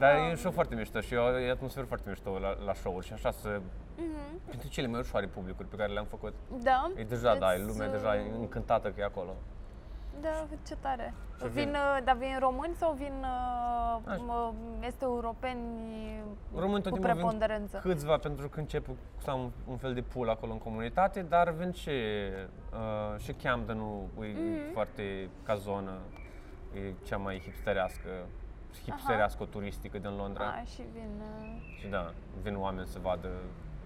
Dar e un show foarte mișto și e o atmosferă foarte mișto la, la show-uri și așa să... Mhm. Pentru cele mai ușoare publicuri pe care le-am făcut. Da. E deja, da, e Îți, lumea uh, deja e încântată că e acolo. Da, ce tare. Și Vin, vin- uh, dar vin români sau vin uh, Așa. mă, este europeni Români tot cu timpul vin preponderență? câțiva pentru că încep să am un, un fel de pool acolo în comunitate, dar vin și, uh, și Camden-ul e Mhm. foarte ca zonă, e cea mai hipsterească, hipsterească turistică din Londra. A, și vin... Uh, Și da, vin oameni să vadă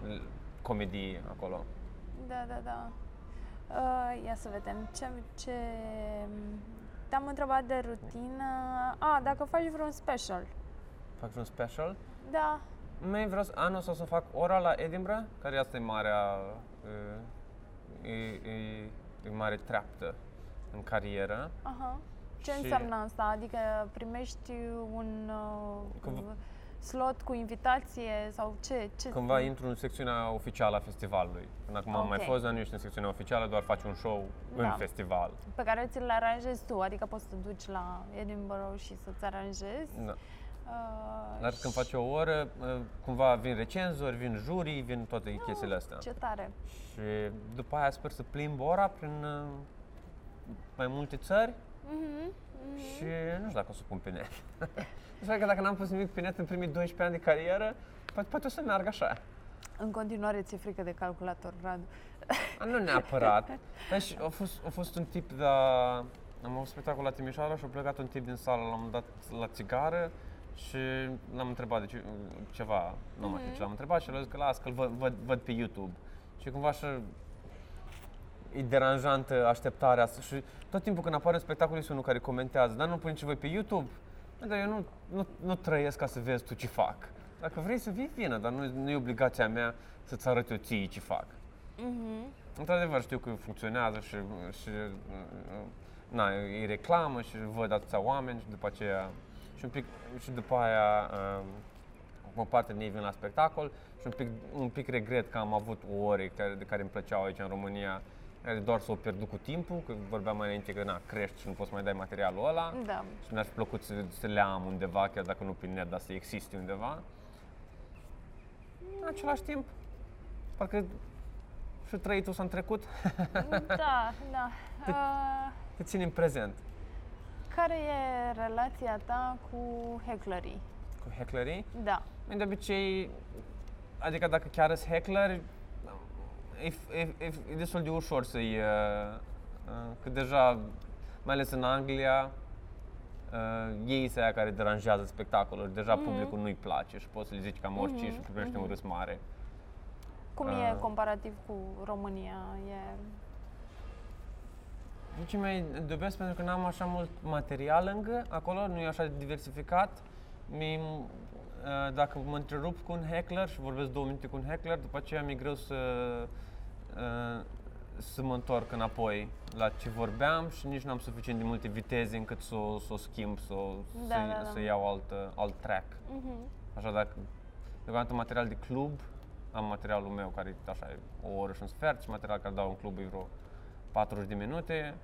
l- comedii acolo. da, da, da. Uh, ia să vedem ce... ce te-am întrebat de rutină. A, dacă faci vreun special. Fac vreun special. Da. Mai vreau să, anul ăsta o să fac ora la Edinburgh, care asta e marea, e, e, e, e mare treaptă în carieră. Aha. Ce Și- înseamnă asta? Adică primești un uh, Cum- slot cu invitație sau ce? ce Cândva intru în secțiunea oficială a festivalului. Până acum am mai Ok. fost, dar nu ești în secțiunea oficială, doar faci un show Da. în festival. pe care ți-l aranjezi tu, adică poți să te duci la Edinburgh și să-ți aranjezi. Da. Uh, Dar când faci o oră, uh, cumva vin recenzori, vin jurii, vin toate chestiile astea. Ce tare! Și după aia sper să plimb ora prin uh, mai multe țări Mhm, mhm. Și nu știu dacă o să pun pe net. Așa că dacă n-am pus nimic pe net în primii 12 ani de carieră, poate, poate o să meargă așa. În continuare ți-e frică de calculator, Radu. A, Nu neapărat. Deci a fost, a fost un tip de... Am avut spectacol la Timișoara și a plecat un tip din sală, l-am dat la țigară și l-am întrebat de ce, ceva, nu mai știu ce l-am întrebat și el a zis că las, că-l văd, văd, văd pe YouTube. Și cumva așa e deranjantă așteptarea asta și tot timpul când apare un spectacol este unul care comentează, dar nu pune ce voi pe YouTube. Bă, Dar eu nu, nu, nu trăiesc ca să vezi tu ce fac. Dacă vrei să vii, vină, dar nu, nu e obligația mea să-ți arăt eu ție ce fac. Mhm. Într-adevăr, știu că funcționează și, și na, e reclamă și văd atâția oameni și după aceea și un pic și după aia um, o parte din ei vin la spectacol și un pic, un pic regret că am avut ore care, de care îmi plăceau aici în România care doar s-au pierdut cu timpul, că vorbeam mai înainte că na, crești și nu poți mai dai materialul ăla Da. și mi-ar fi plăcut să, să le am undeva, chiar dacă nu prin net, dar să existe undeva. În același timp, parcă și trăitul s-a trecut, Da, da. Uh, te țin în prezent. care e relația ta cu hecklerii? Cu hecklerii, Da. de obicei, adică dacă chiar sunt heckler, e, e, e, e destul de ușor să-i, uh, uh, că deja, mai ales în Anglia, uh, ei sunt aia care deranjează spectacolul, deja Mhm. publicul nu-i place și poți să le zici cam orice Mhm, și primește un mhm. râs mare. Cum Ah. e comparativ cu România? E... Deci mai dubios pentru că n-am așa mult material lângă acolo, nu e așa de diversificat. Mi, uh, dacă mă întrerup cu un heckler și vorbesc două minute cu un heckler, după aceea mi-e greu să, uh, să mă întorc înapoi la ce vorbeam și nici n-am suficient de multe viteze încât să o să o schimb, să, o- Da, să, da, da. să iau alt, uh, alt track. Mhm. Așa dacă, deocamdată material de club, am materialul meu care e așa e o oră și un sfert și material care dau în club e vreo 40 de minute.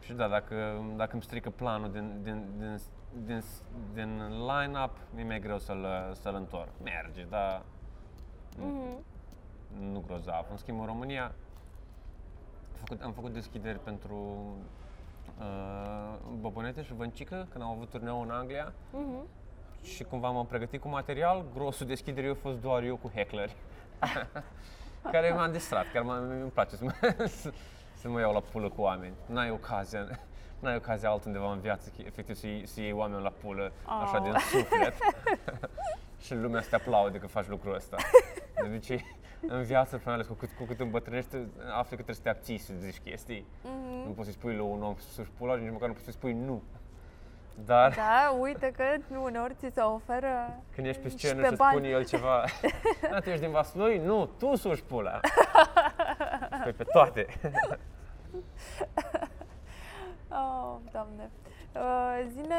Și da, dacă, dacă îmi strică planul din, din, din, din, din line-up, mi-e mai greu să-l, să-l întorc. Merge, dar Mhm. Nu grozav. În schimb, în România am făcut, am făcut deschideri pentru uh, Bobonete și Vâncică, când am avut turneu în Anglia Mhm. și cumva m-am pregătit cu material, grosul deschiderii a fost doar eu cu heckleri, care m-am distrat, care m-am, îmi place să mă, să, să mă iau la pulă cu oameni. N-ai ocazia. n-ai ocazia altundeva în viață, că efectiv să iei, să iei oameni la pulă, așa Au. din suflet. și lumea să te aplaude că faci lucrul ăsta. De obicei, în viață, mai ales cu cât, cu cât îmbătrânești, afli că trebuie să te abții să zici chestii. Mhm. Nu poți să-i spui lui un om să-și pulaș și nici măcar nu poți să-i spui nu. Dar Da, uite că uneori ți se oferă când ești pe și scenă pe și îți bani. spune el ceva, da, tu ești din Vaslui? Nu, tu suși pula. Păi pe toate. Oh, doamne. Uh, zine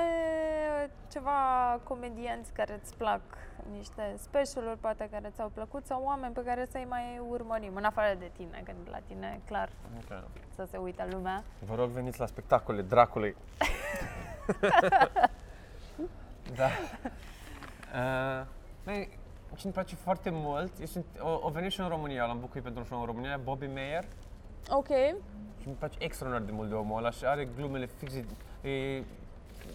ceva comedianți care îți plac, niște specialuri poate care ți-au plăcut sau oameni pe care să-i mai urmărim, în afară de tine, că la tine clar Ok. să se uite lumea. Vă rog, veniți la spectacole dracului. da. Uh, băi, ce îmi place foarte mult, este, o, o venit și în România, l-am bucurit pentru un show în România, Bobby Mayer. Ok. Și îmi place extraordinar de mult de omul ăla și are glumele fixe. E,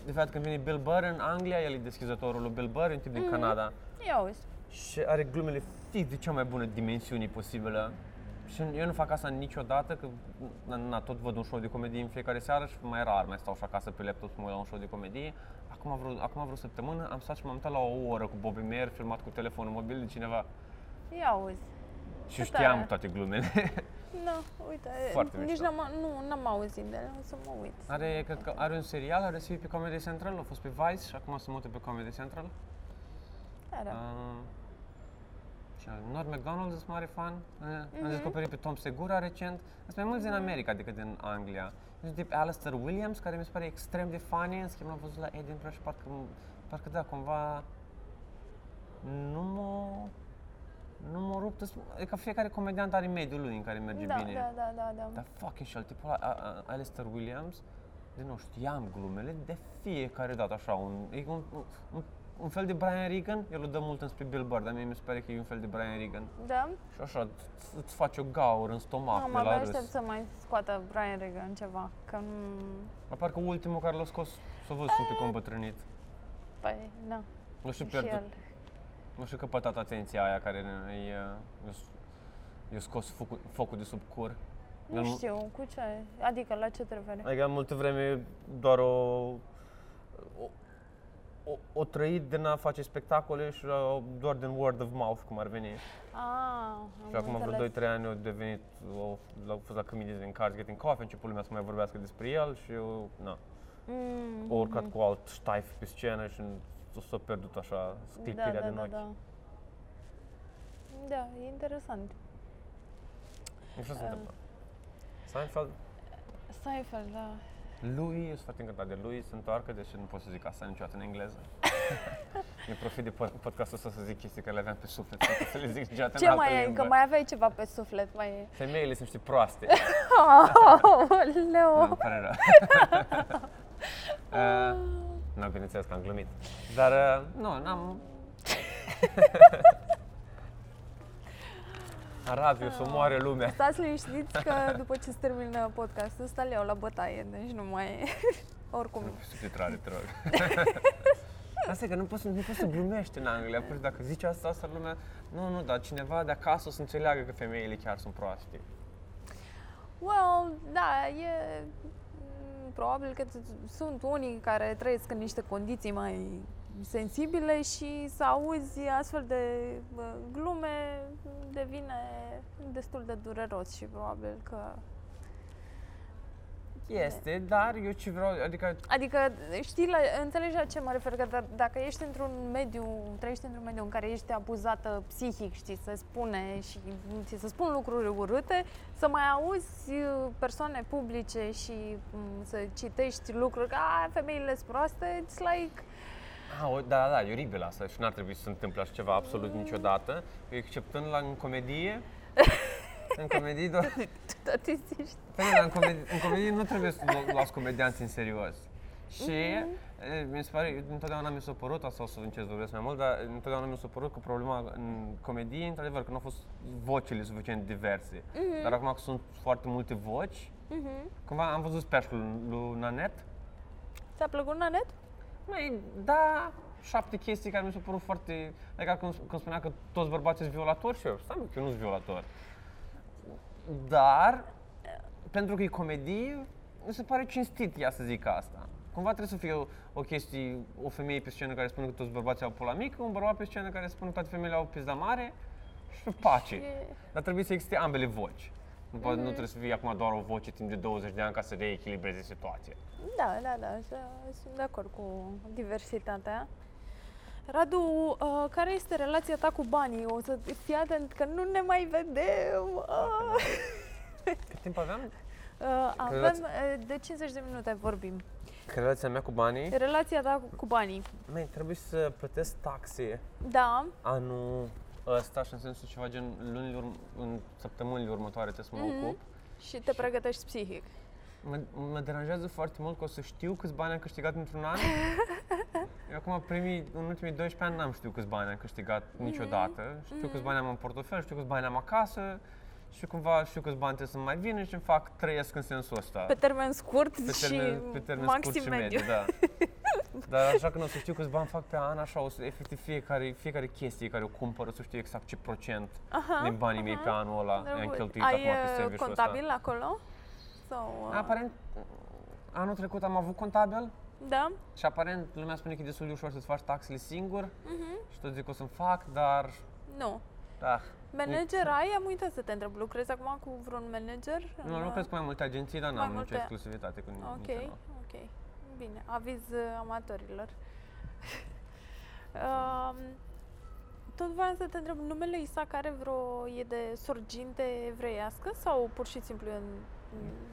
de fapt, când vine Bill Burr în Anglia, el e deschizătorul lui Bill Burr, un tip din Canada. Ia uzi. Și are glumele fix de cea mai bună dimensiune posibilă. Și eu nu fac asta niciodată, că na, na, tot văd un show de comedie în fiecare seară și mai rar mai stau și acasă pe laptop să mă uit la un show de comedie. Acum vreo, acum vreo săptămână am stat și m-am uitat la o oră cu Bobby Mayer filmat cu telefonul mobil de cineva Ia uzi. și Ce știam tare. toate glumele. Nu, uite, Foarte nici mișto. n-am, nu, n-am auzit de el, o să mă uit. Are, cred că are un serial, are să fie pe Comedy Central, a fost pe Vice și acum se mută pe Comedy Central. Tare. Uh, și Norm MacDonald sunt mare fan. Uh, Am Mhm. descoperit pe Tom Segura recent. Sunt mai mulți din America decât din Anglia. Sunt tip Alistair Williams, care mi se pare extrem de funny. În schimb, l-am văzut la Edinburgh și parcă, parcă da, cumva nu mă nu mă rupt, adică fiecare comediant are mediul lui în care merge da, bine. da, da, da, da. Dar fucking shit, tipul ăla, a- a- Alistair Williams, de nu știam glumele de fiecare dată așa, un, e un, un, un fel de Brian Regan, el o dă mult înspre Bill Burr, dar mie mi se pare că e un fel de Brian Regan. Da? Și așa, îți- îți face o gaură în stomac Am de abia la aștept râs. să mai scoată Brian Regan ceva, că nu... Dar parcă ultimul care l-a scos, s-a văzut un pic îmbătrânit. Păi, na, Nu știu, și pierdut, el. Nu știu căpătat atenția aia care i- i-a, i-a scos focul, focul de sub cur. Nu El- știu, cu ce? Adică la ce te referi? Adică multă vreme doar o, o, o, o trăit din a face spectacole și uh, doar din word of mouth, cum ar veni. Ah, am și acum înțeles. vreo 2-3 ani au devenit, au, au fost la comedians în Cars Getting Coffee, început lumea să mai vorbească despre el și eu, na, Mm, au urcat cu alt ștaif pe scenă și s- s-a pierdut așa da, sclipirea da, din da, ochi. da. Da, e interesant. Nu știu ce se Uh. întâmplă. Seinfeld, Seinfeld, da. lui, sunt foarte încântat de lui, se întoarcă, deși nu pot să zic asta niciodată în engleză. Eu profit de pod- podcastul ăsta să zic chestii care le aveam pe suflet, nu pot să le zic niciodată Ce în altă mai ai? limbă. Că mai aveai ceva pe suflet, mai e. Femeile sunt niște proaste. Oh, Nu, Leo! îmi pare rău. uh, nu, bineînțeles că am glumit. Dar, uh, nu, n-am... Arabiu, să moare lumea. Stați liniștiți că după ce se termină podcastul ăsta le iau la bătaie, deci nu mai e. Oricum. Subtitrare, te rog. Asta e că nu poți, să- nu poți să glumești în Anglia, pur și dacă zici asta, asta lumea... Nu, nu, dar cineva de acasă o să înțeleagă că femeile chiar sunt proaste. Well, da, e... m, Probabil că t- sunt unii care trăiesc în niște condiții mai sensibile și să auzi astfel de bă, glume devine destul de dureros și probabil că... Este, dar eu ce vreau, adică Adică, știi, la, înțelegi la ce mă refer? Că d- dacă ești într-un mediu, trăiești într-un mediu în care ești abuzată psihic, știi, se spune și ți se spun lucruri urâte, să mai auzi uh, persoane publice și m, să citești lucruri ca "A, femeile sunt proaste, it's like, Ah, o- da, da, e oribil asta și n-ar trebui să se întâmple așa ceva absolut niciodată, exceptând la în comedie. în comedie doar... tot îi zici. Păi, nu, dar în comedie, în comedie nu trebuie să lu- luați comedianți în serios. Și e, mi se pare, întotdeauna mi s-a părut, asta o să încerc să vorbesc mai mult, dar întotdeauna mi s-a părut că problema în comedie, într-adevăr, că nu au fost vocile suficient diverse. Dar acum că sunt foarte multe voci, Mhm. cumva am văzut specialul lui Nanet, Ți-a plăcut Nanet? Măi, da, șapte chestii care mi s-au părut foarte... Adică când, când spunea că toți bărbații sunt violatori și eu, stai mă, că eu nu sunt violator. Dar, pentru că e comedie, mi se pare cinstit ea să zică asta. Cumva trebuie să fie o, o chestie, o femeie pe scenă care spune că toți bărbații au pula mică, un bărbat pe scenă care spune că toate femeile au pizda mare și pace. E- Dar trebuie să existe ambele voci. Nu, poate, Mhm. nu trebuie să fie acum doar o voce timp de 20 de ani ca să reechilibreze situația. Da, da, da, așa, sunt de acord cu diversitatea. Radu, uh, care este relația ta cu banii? O să fii atent că nu ne mai vedem. Uh. Cât timp aveam? Uh, avem relația- uh, de 50 de minute vorbim. Că relația mea cu banii, Relația ta cu, cu banii. Măi, trebuie să plătesc taxe Da, anul ăsta și în sensul ceva gen lunile, urm- în săptămânile următoare trebuie să mă Mhm. ocup. și te pregătești psihic. Mă, mă deranjează foarte mult că o să știu câți bani am câștigat într-un an. Eu acum, primii, în ultimii 12 ani, n-am știut câți bani am câștigat niciodată. Știu câți bani am în portofel, știu câți bani am acasă, și cumva știu câți bani trebuie să mai vină și îmi fac, trăiesc în sensul ăsta. Pe termen scurt Pe și termen, pe termen maxim scurt și mediu. mediu, da. Dar așa că nu o să știu câți bani fac pe an, așa o să, efectiv fiecare, fiecare chestie care o cumpăr, o să știu exact ce procent Aha, din banii mei pe anul ăla am drăguț. cheltuit Ai acum pe uh, serviciul contabil ăsta. acolo? Sau, uh, Aparent, anul trecut am avut contabil Da? și aparent lumea spune că e destul de ușor să-ți faci taxele singur Mhm. și tot zic că o să-mi fac, dar Nu. da, Manager ai? Am uitat să te întreb. Lucrezi acum cu vreun manager? nu În, lucrez cu mai multe agenții, dar mai n-am nicio multe- exclusivitate cu Ok, niciunul. ok. Bine. Aviz uh, amatorilor. um, tot vreau să te întreb, numele Isaac are vreo, e de sorginte evreiască sau pur și simplu e, în- e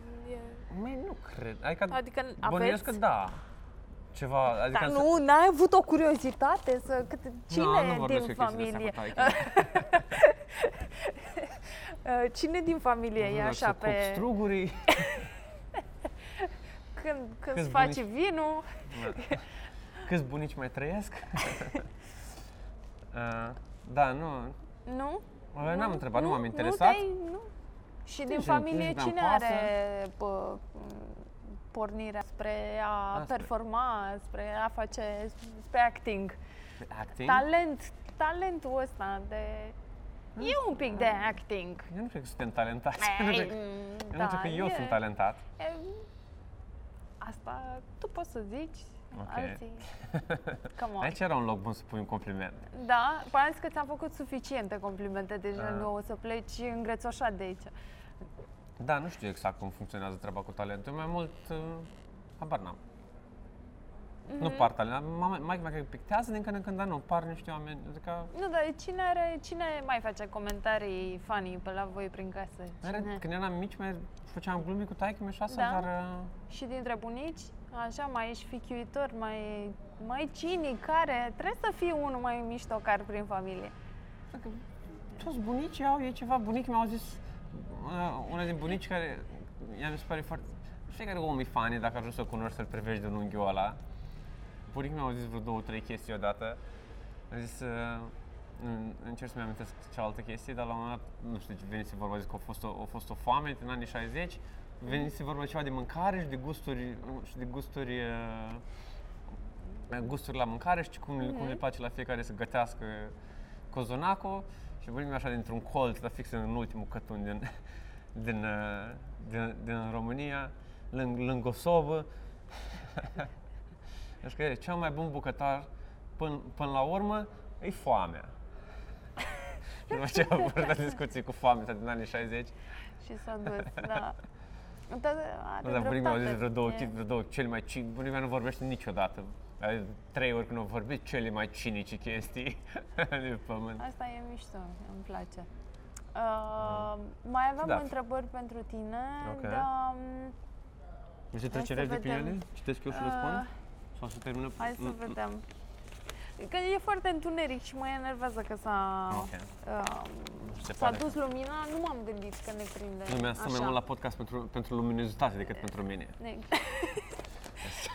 Măi, nu cred, adică adică bănuiesc aveți? că da. Ceva, adică Dar să- nu, n-ai avut o curiozitate să câte, cine Nu, nu vorbesc din eu chestii de familie? astea cu taică. Uh, Cine din familie e Nu, așa să copt pe strugurii. când când câți îți faci bunici- vinul? Da. Câți bunici mai trăiesc? Uh, da, nu. Nu? Uh, N-am întrebat, nu m-am Nu interesat. te-ai- nu? Și din Nici- familie nici n-am cine pasă. are pă, pornirea spre a Asta e. performa, spre a face, spre acting? Acting? Talent, talentul ăsta de... E un pic de acting. Eu nu cred că suntem talentați. Eu nu Ei, cred, mm, eu nu cred că eu e- sunt talentat. e- Asta tu poți să zici, Ok. alții... Come on. Aici era un loc bun să pui un compliment. Da, pare că ți-am făcut suficiente complimente, deja Da. nu o să pleci îngrețoșat de aici. Da, nu știu exact cum funcționează treaba cu talentul. Mai mult, uh, habar n-am. Mhm. Nu par talent. Mai mai mai pictează din când în când, dar nu, par niște oameni. Adică, Nu, dar cine, are, cine mai face comentarii funny pe la voi prin casă? Mere, Cine? când eram mici, mai făceam glume cu taică mi așa, Da? dar uh, Și dintre bunici? Așa, mai ești fichiuitor, mai, mai cinic, care? Trebuie să fii unul mai miștocar prin familie. Dacă toți bunicii au, e ceva, bunicii mi-au zis, uh, una din bunici care, ea mi se pare foarte, fiecare om e fan, dacă ajungi să-l cunoști, să-l privești din unghiul ăla. Bunicii mi-au zis vreo două, trei chestii odată. Am zis, uh, în- încerc să-mi amintesc cealaltă chestie, dar la un moment dat, nu știu ce venise vorba, zic că a fost o, a fost o foame în anii 60, venise vorba ceva de mâncare și de gusturi, și de gusturi uh, gusturi la mâncare și cum, mm-hmm. cum le place la fiecare să gătească cozonacul și vorbim așa dintr-un colț, dar fix în ultimul cătun din, din, uh, din, din România, lângă, lângă o sobă. Deci că e cel mai bun bucătar până, până la urmă e foamea. După ce am purtat discuții cu foamea din anii 60, Și s-a dus, da. Dar are nu, dar bunica mi-a zis dreptate. vreo două, E- chestii, vreo două cele mai cinice. Bunica mea nu vorbește niciodată. Are trei ori când au vorbit cele mai cinice chestii de pământ. Asta e mișto, îmi place. Uh, mai aveam Da. întrebări pentru tine, Ok. dar... Vrei să Hai treci să repede prin vedem. ele? Citesc eu și Uh, răspund? Sau să termină? Hai să Mm, vedem. Că e foarte întuneric și mă enervează că s-a, Ok. uh, Se s-a pare. dus lumina. Nu m-am gândit că ne prinde. Lumea stă mai așa. mult la podcast pentru, pentru luminozitate decât pentru mine.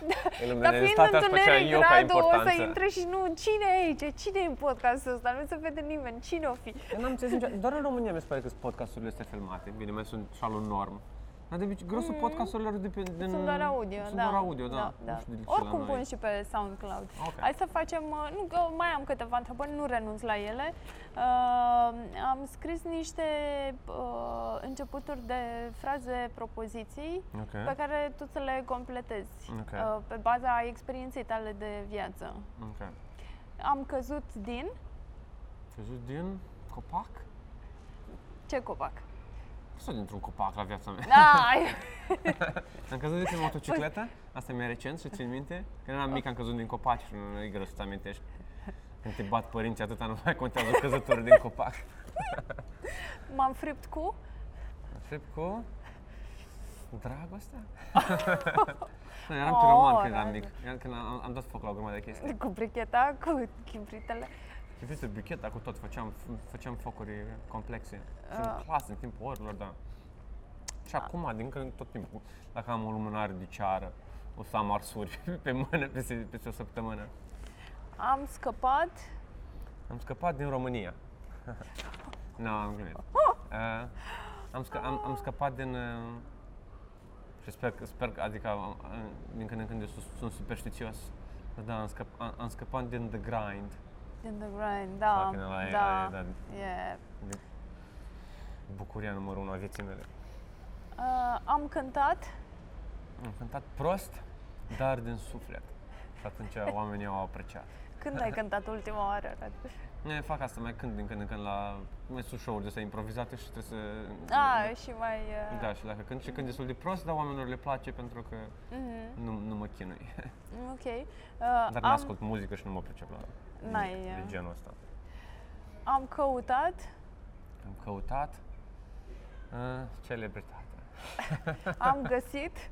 Ne- E Dar fiind luminozitatea aș făcea întuneric, eu ca Radu, o să importanță. intre și nu, cine e aici? Cine e în podcastul ăsta? Nu se vede nimeni. Cine o fi? Eu n-am înțeles niciodată. Doar în România mi se pare că sunt podcasturile astea filmate. Bine, mai sunt și alul norm. Dar de obicei, grosul Mm. podcasturilor de pe, din, Sunt doar audio, sunt da. doar audio, da. da, Nu da. știu de ce Oricum la noi. pun și pe SoundCloud. Ok. Hai să facem, uh, nu că mai am câteva întrebări, nu renunț la ele. Uh, am scris niște uh, începuturi de fraze, propoziții Ok. pe care tu să le completezi Ok. uh, pe baza experienței tale de viață. Ok. Am căzut din Căzut din copac? ce copac? Sau dintr-un copac la viața mea. Ai! Am căzut din motocicletă, asta e mai recent și țin minte. Când eram mic am căzut din copac și nu e greu să-ți amintești. Când te bat părinții, atâta nu mai contează căzături din copac. M-am fript cu Întreb cu dragostea? nu, eram Oh, piroman când eram dragă. mic. Eram- Când am, am dat foc la o grămadă de chestii. cu bricheta, cu chibritele. Chiprise bricheta cu tot, făceam, făceam focuri complexe. Și Ah. în clasă, în timpul orilor, da. Și acum, din când tot timpul, dacă am o lumânare de ceară, o să am arsuri pe mână peste, peste o săptămână. Am scăpat Am scăpat din România. nu, am glumit. Uh, am, scă- am, am scăpat din... Uh, și sper, că- sper că, adică, uh, din când în când eu sunt, sunt superstițios. Dar Da, am, scăp, am, am scăpat din the grind. Din the grind, da, Fucking hell, aia- da, aia, da. e De bucuria numărul unu a vieții mele. Uh, am cântat, Am cântat prost, dar din suflet. Și atunci oamenii au apreciat. când ai cântat ultima oară? Radu? Ne fac asta, mai cânt din când în când la mai sunt show-uri de astea improvizate și trebuie să... Ah, și mai... Uh, Da, și dacă cânt și cânt destul de prost, dar oamenilor le place pentru că mhm, nu, nu mă chinui. ok. Uh, Dar nu am, ascult muzică și nu mă pricep la N-ai, de uh, genul ăsta. am căutat, Am căutat uh, celebritate. am găsit,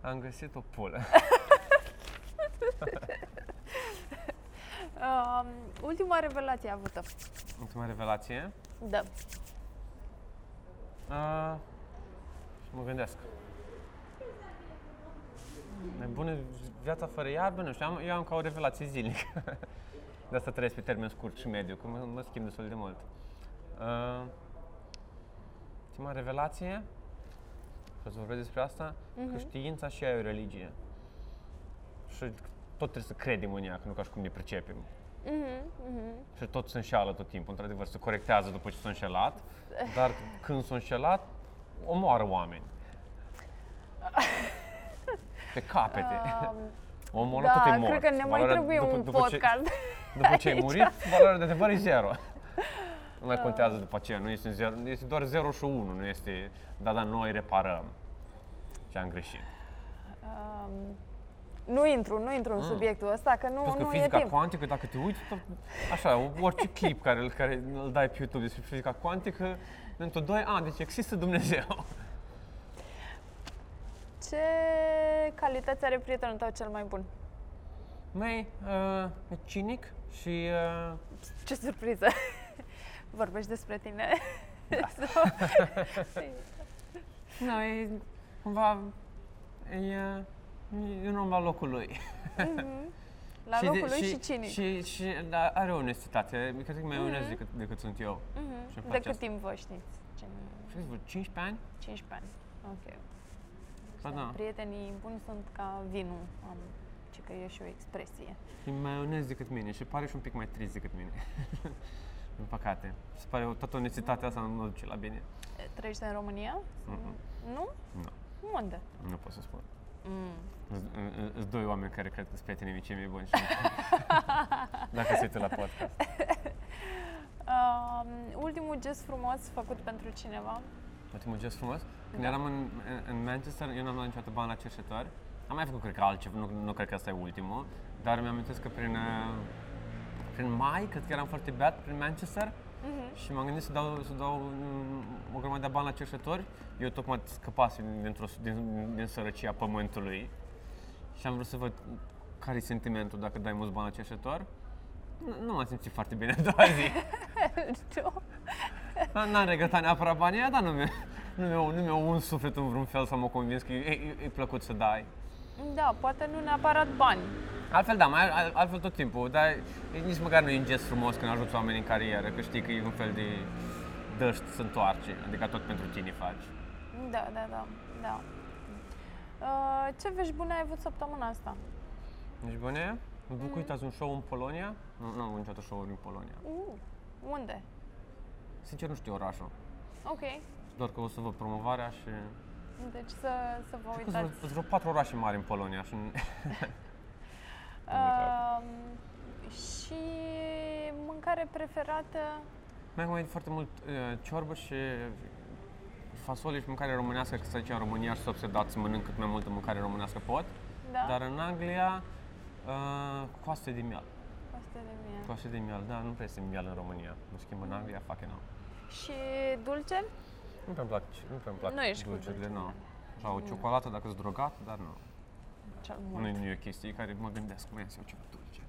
Am găsit o pulă. uh, ultima revelație avută. Ultima revelație. Da. Uh, și mă gândesc. Mai bună viața fără iarbă, nu știu, am, eu am ca o revelație zilnică. De asta trăiesc pe termen scurt și mediu, că mă, mă schimb destul de mult. Uh, ultima revelație, și o să vorbesc despre asta, că știința și ea e o religie. Și tot trebuie să credem în ea, că nu ca și cum ne pricepem. Mhm, mhm. Și tot se înșeală tot timpul, într-adevăr, se corectează după ce s-a înșelat, dar când s-a înșelat, omoară oameni. Pe capete. Um, Omul da, tot e mort. cred că ne mai Valoarea trebuie după, un după podcast. Ce, după ce ai aici. murit, valoarea de adevăr e zero. Nu mai Da. contează după aceea, nu este, zero, este doar 0 și 1, nu este, da, da, noi reparăm ce am greșit. Um, nu intru, nu intru în Mm. subiectul ăsta, că nu, Plus că nu e fizica timp. cuantică, dacă te uiți, tot, așa, orice clip care, îl- care îl dai pe YouTube despre fizica cuantică, pentru 2 ani, deci există Dumnezeu. Ce calități are prietenul tău cel mai bun? Mai uh, e cinic și uh, Ce surpriză! Vorbești despre tine? Da. nu, e cumva e, uh, e un om la locul lui. Mhm. La Și locul de- lui și cinic. Și, și da, are o onestitate, cred că mai onest decât, decât sunt eu. Mhm. și îmi De place cât asta. timp vă știți? Gen Și vreo 15 ani? 15 ani. Ok. Ba Sunt da. Prietenii buni sunt ca vinul. Am, ci că e și o expresie. E mai onest decât mine și pare și un pic mai trist decât mine. Din păcate. Se pare o- toată onestitatea asta nu mă duce la bine. E, Trăiești în România? Mhm. Nu? Nu, Unde? nu pot să spun. Mm. Sunt doi oameni care cred că sunt prietenii mei cei mai buni și dacă se uită la podcast. Um, ultimul gest frumos făcut pentru cineva? Ultimul gest frumos. Când Da. eram în, în, în Manchester, eu n-am luat niciodată bani la cerșetori. Am mai făcut, cred că altceva, nu, nu cred că asta e ultimul, dar mi-am că prin, uh, prin mai, cred că eram foarte beat, prin Manchester, Mhm. și m-am gândit să dau, să dau mm, o grămadă de bani la cerșetori. Eu tocmai scăpasem dintr-o, din, din sărăcia pământului și am vrut să văd care e sentimentul dacă dai mulți bani la cerșetor. Nu, nu m-am simțit foarte bine a doua zi. Tu? N- N-am regretat neapărat banii ăia, dar nu mi-a, nu mi-a, nu mi-a uns sufletul în vreun fel să mă convins că e, e, e plăcut să dai. Da, poate nu neapărat bani. Altfel, da, mai, al- altfel tot timpul, dar e- nici măcar nu e un gest frumos când ajuți oamenii în carieră, că știi că e un fel de dăști să întoarce, adică tot pentru tine faci. Da, da, da, da. Uh, ce vești bune ai avut săptămâna asta? Deci bune, Mm. nu uitați un show în Polonia? Nu, nu am avut niciodată show-uri în Polonia. Uh, unde? Sincer nu știu orașul. Ok. Doar că o să văd promovarea și... Deci să, să vă Cred că Sunt uitați. vreo, vreo patru orașe mari în Polonia și... Um, și mâncare preferată? Mai mai foarte mult uh, ciorbă și fasole și mâncare românească, că să zicem în România și să obsedați să mănânc cât mai multă mâncare românească pot. Da? Dar în Anglia, uh, coaste de miel. Asta de mie. Coaste de miel, da, nu prea este miel în România. În schimb, în Anglia, fac nu. Și dulce? Nu prea-mi plac, nu prea-mi plac Nu ești cu dulciurile, dulce, nu. da. Sau o ciocolată dacă sunt drogat, dar nu. Cel Nu, mult. nu e o chestie care mă gândesc, mai iau ceva dulce.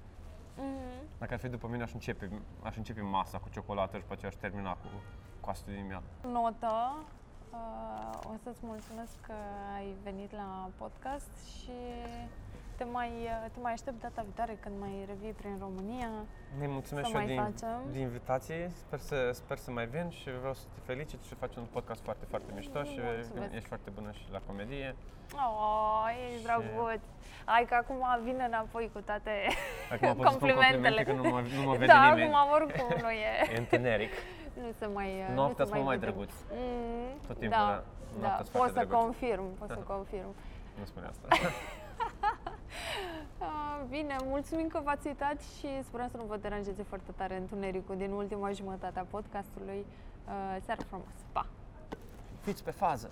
Mhm. Dacă ar fi după mine, aș începe, aș începe masa cu ciocolată și după aceea aș termina cu coaste de miel. Notă. Uh, o să-ți mulțumesc că ai venit la podcast și te mai, uh, te mai aștept data viitoare când mai revii prin România. Ne mulțumesc Să și eu mai din, facem. din invitație. Sper să, sper să mai vin și vreau să te felicit și faci un podcast foarte, foarte mișto și Mulțumesc. ești foarte bună și la comedie. Oh, ești Și- drăguț. Hai că acum vine înapoi cu toate Acum pot să spun complimentele. complimente că nu mă, nu mă vede da, nimeni. acum oricum nu e. E întuneric. nu se mai uh, Noaptea nu se sunt mai vede. drăguț. Mm, Tot timpul, da, da. da. Noaptea sunt pot foarte să drăguț. confirm, pot să confirm. Nu spune asta. Ah, bine, mulțumim că v-ați uitat și sperăm să nu vă deranjeze foarte tare întunericul din ultima jumătate a podcastului. Ah, seară frumos! Pa! Fiți pe fază!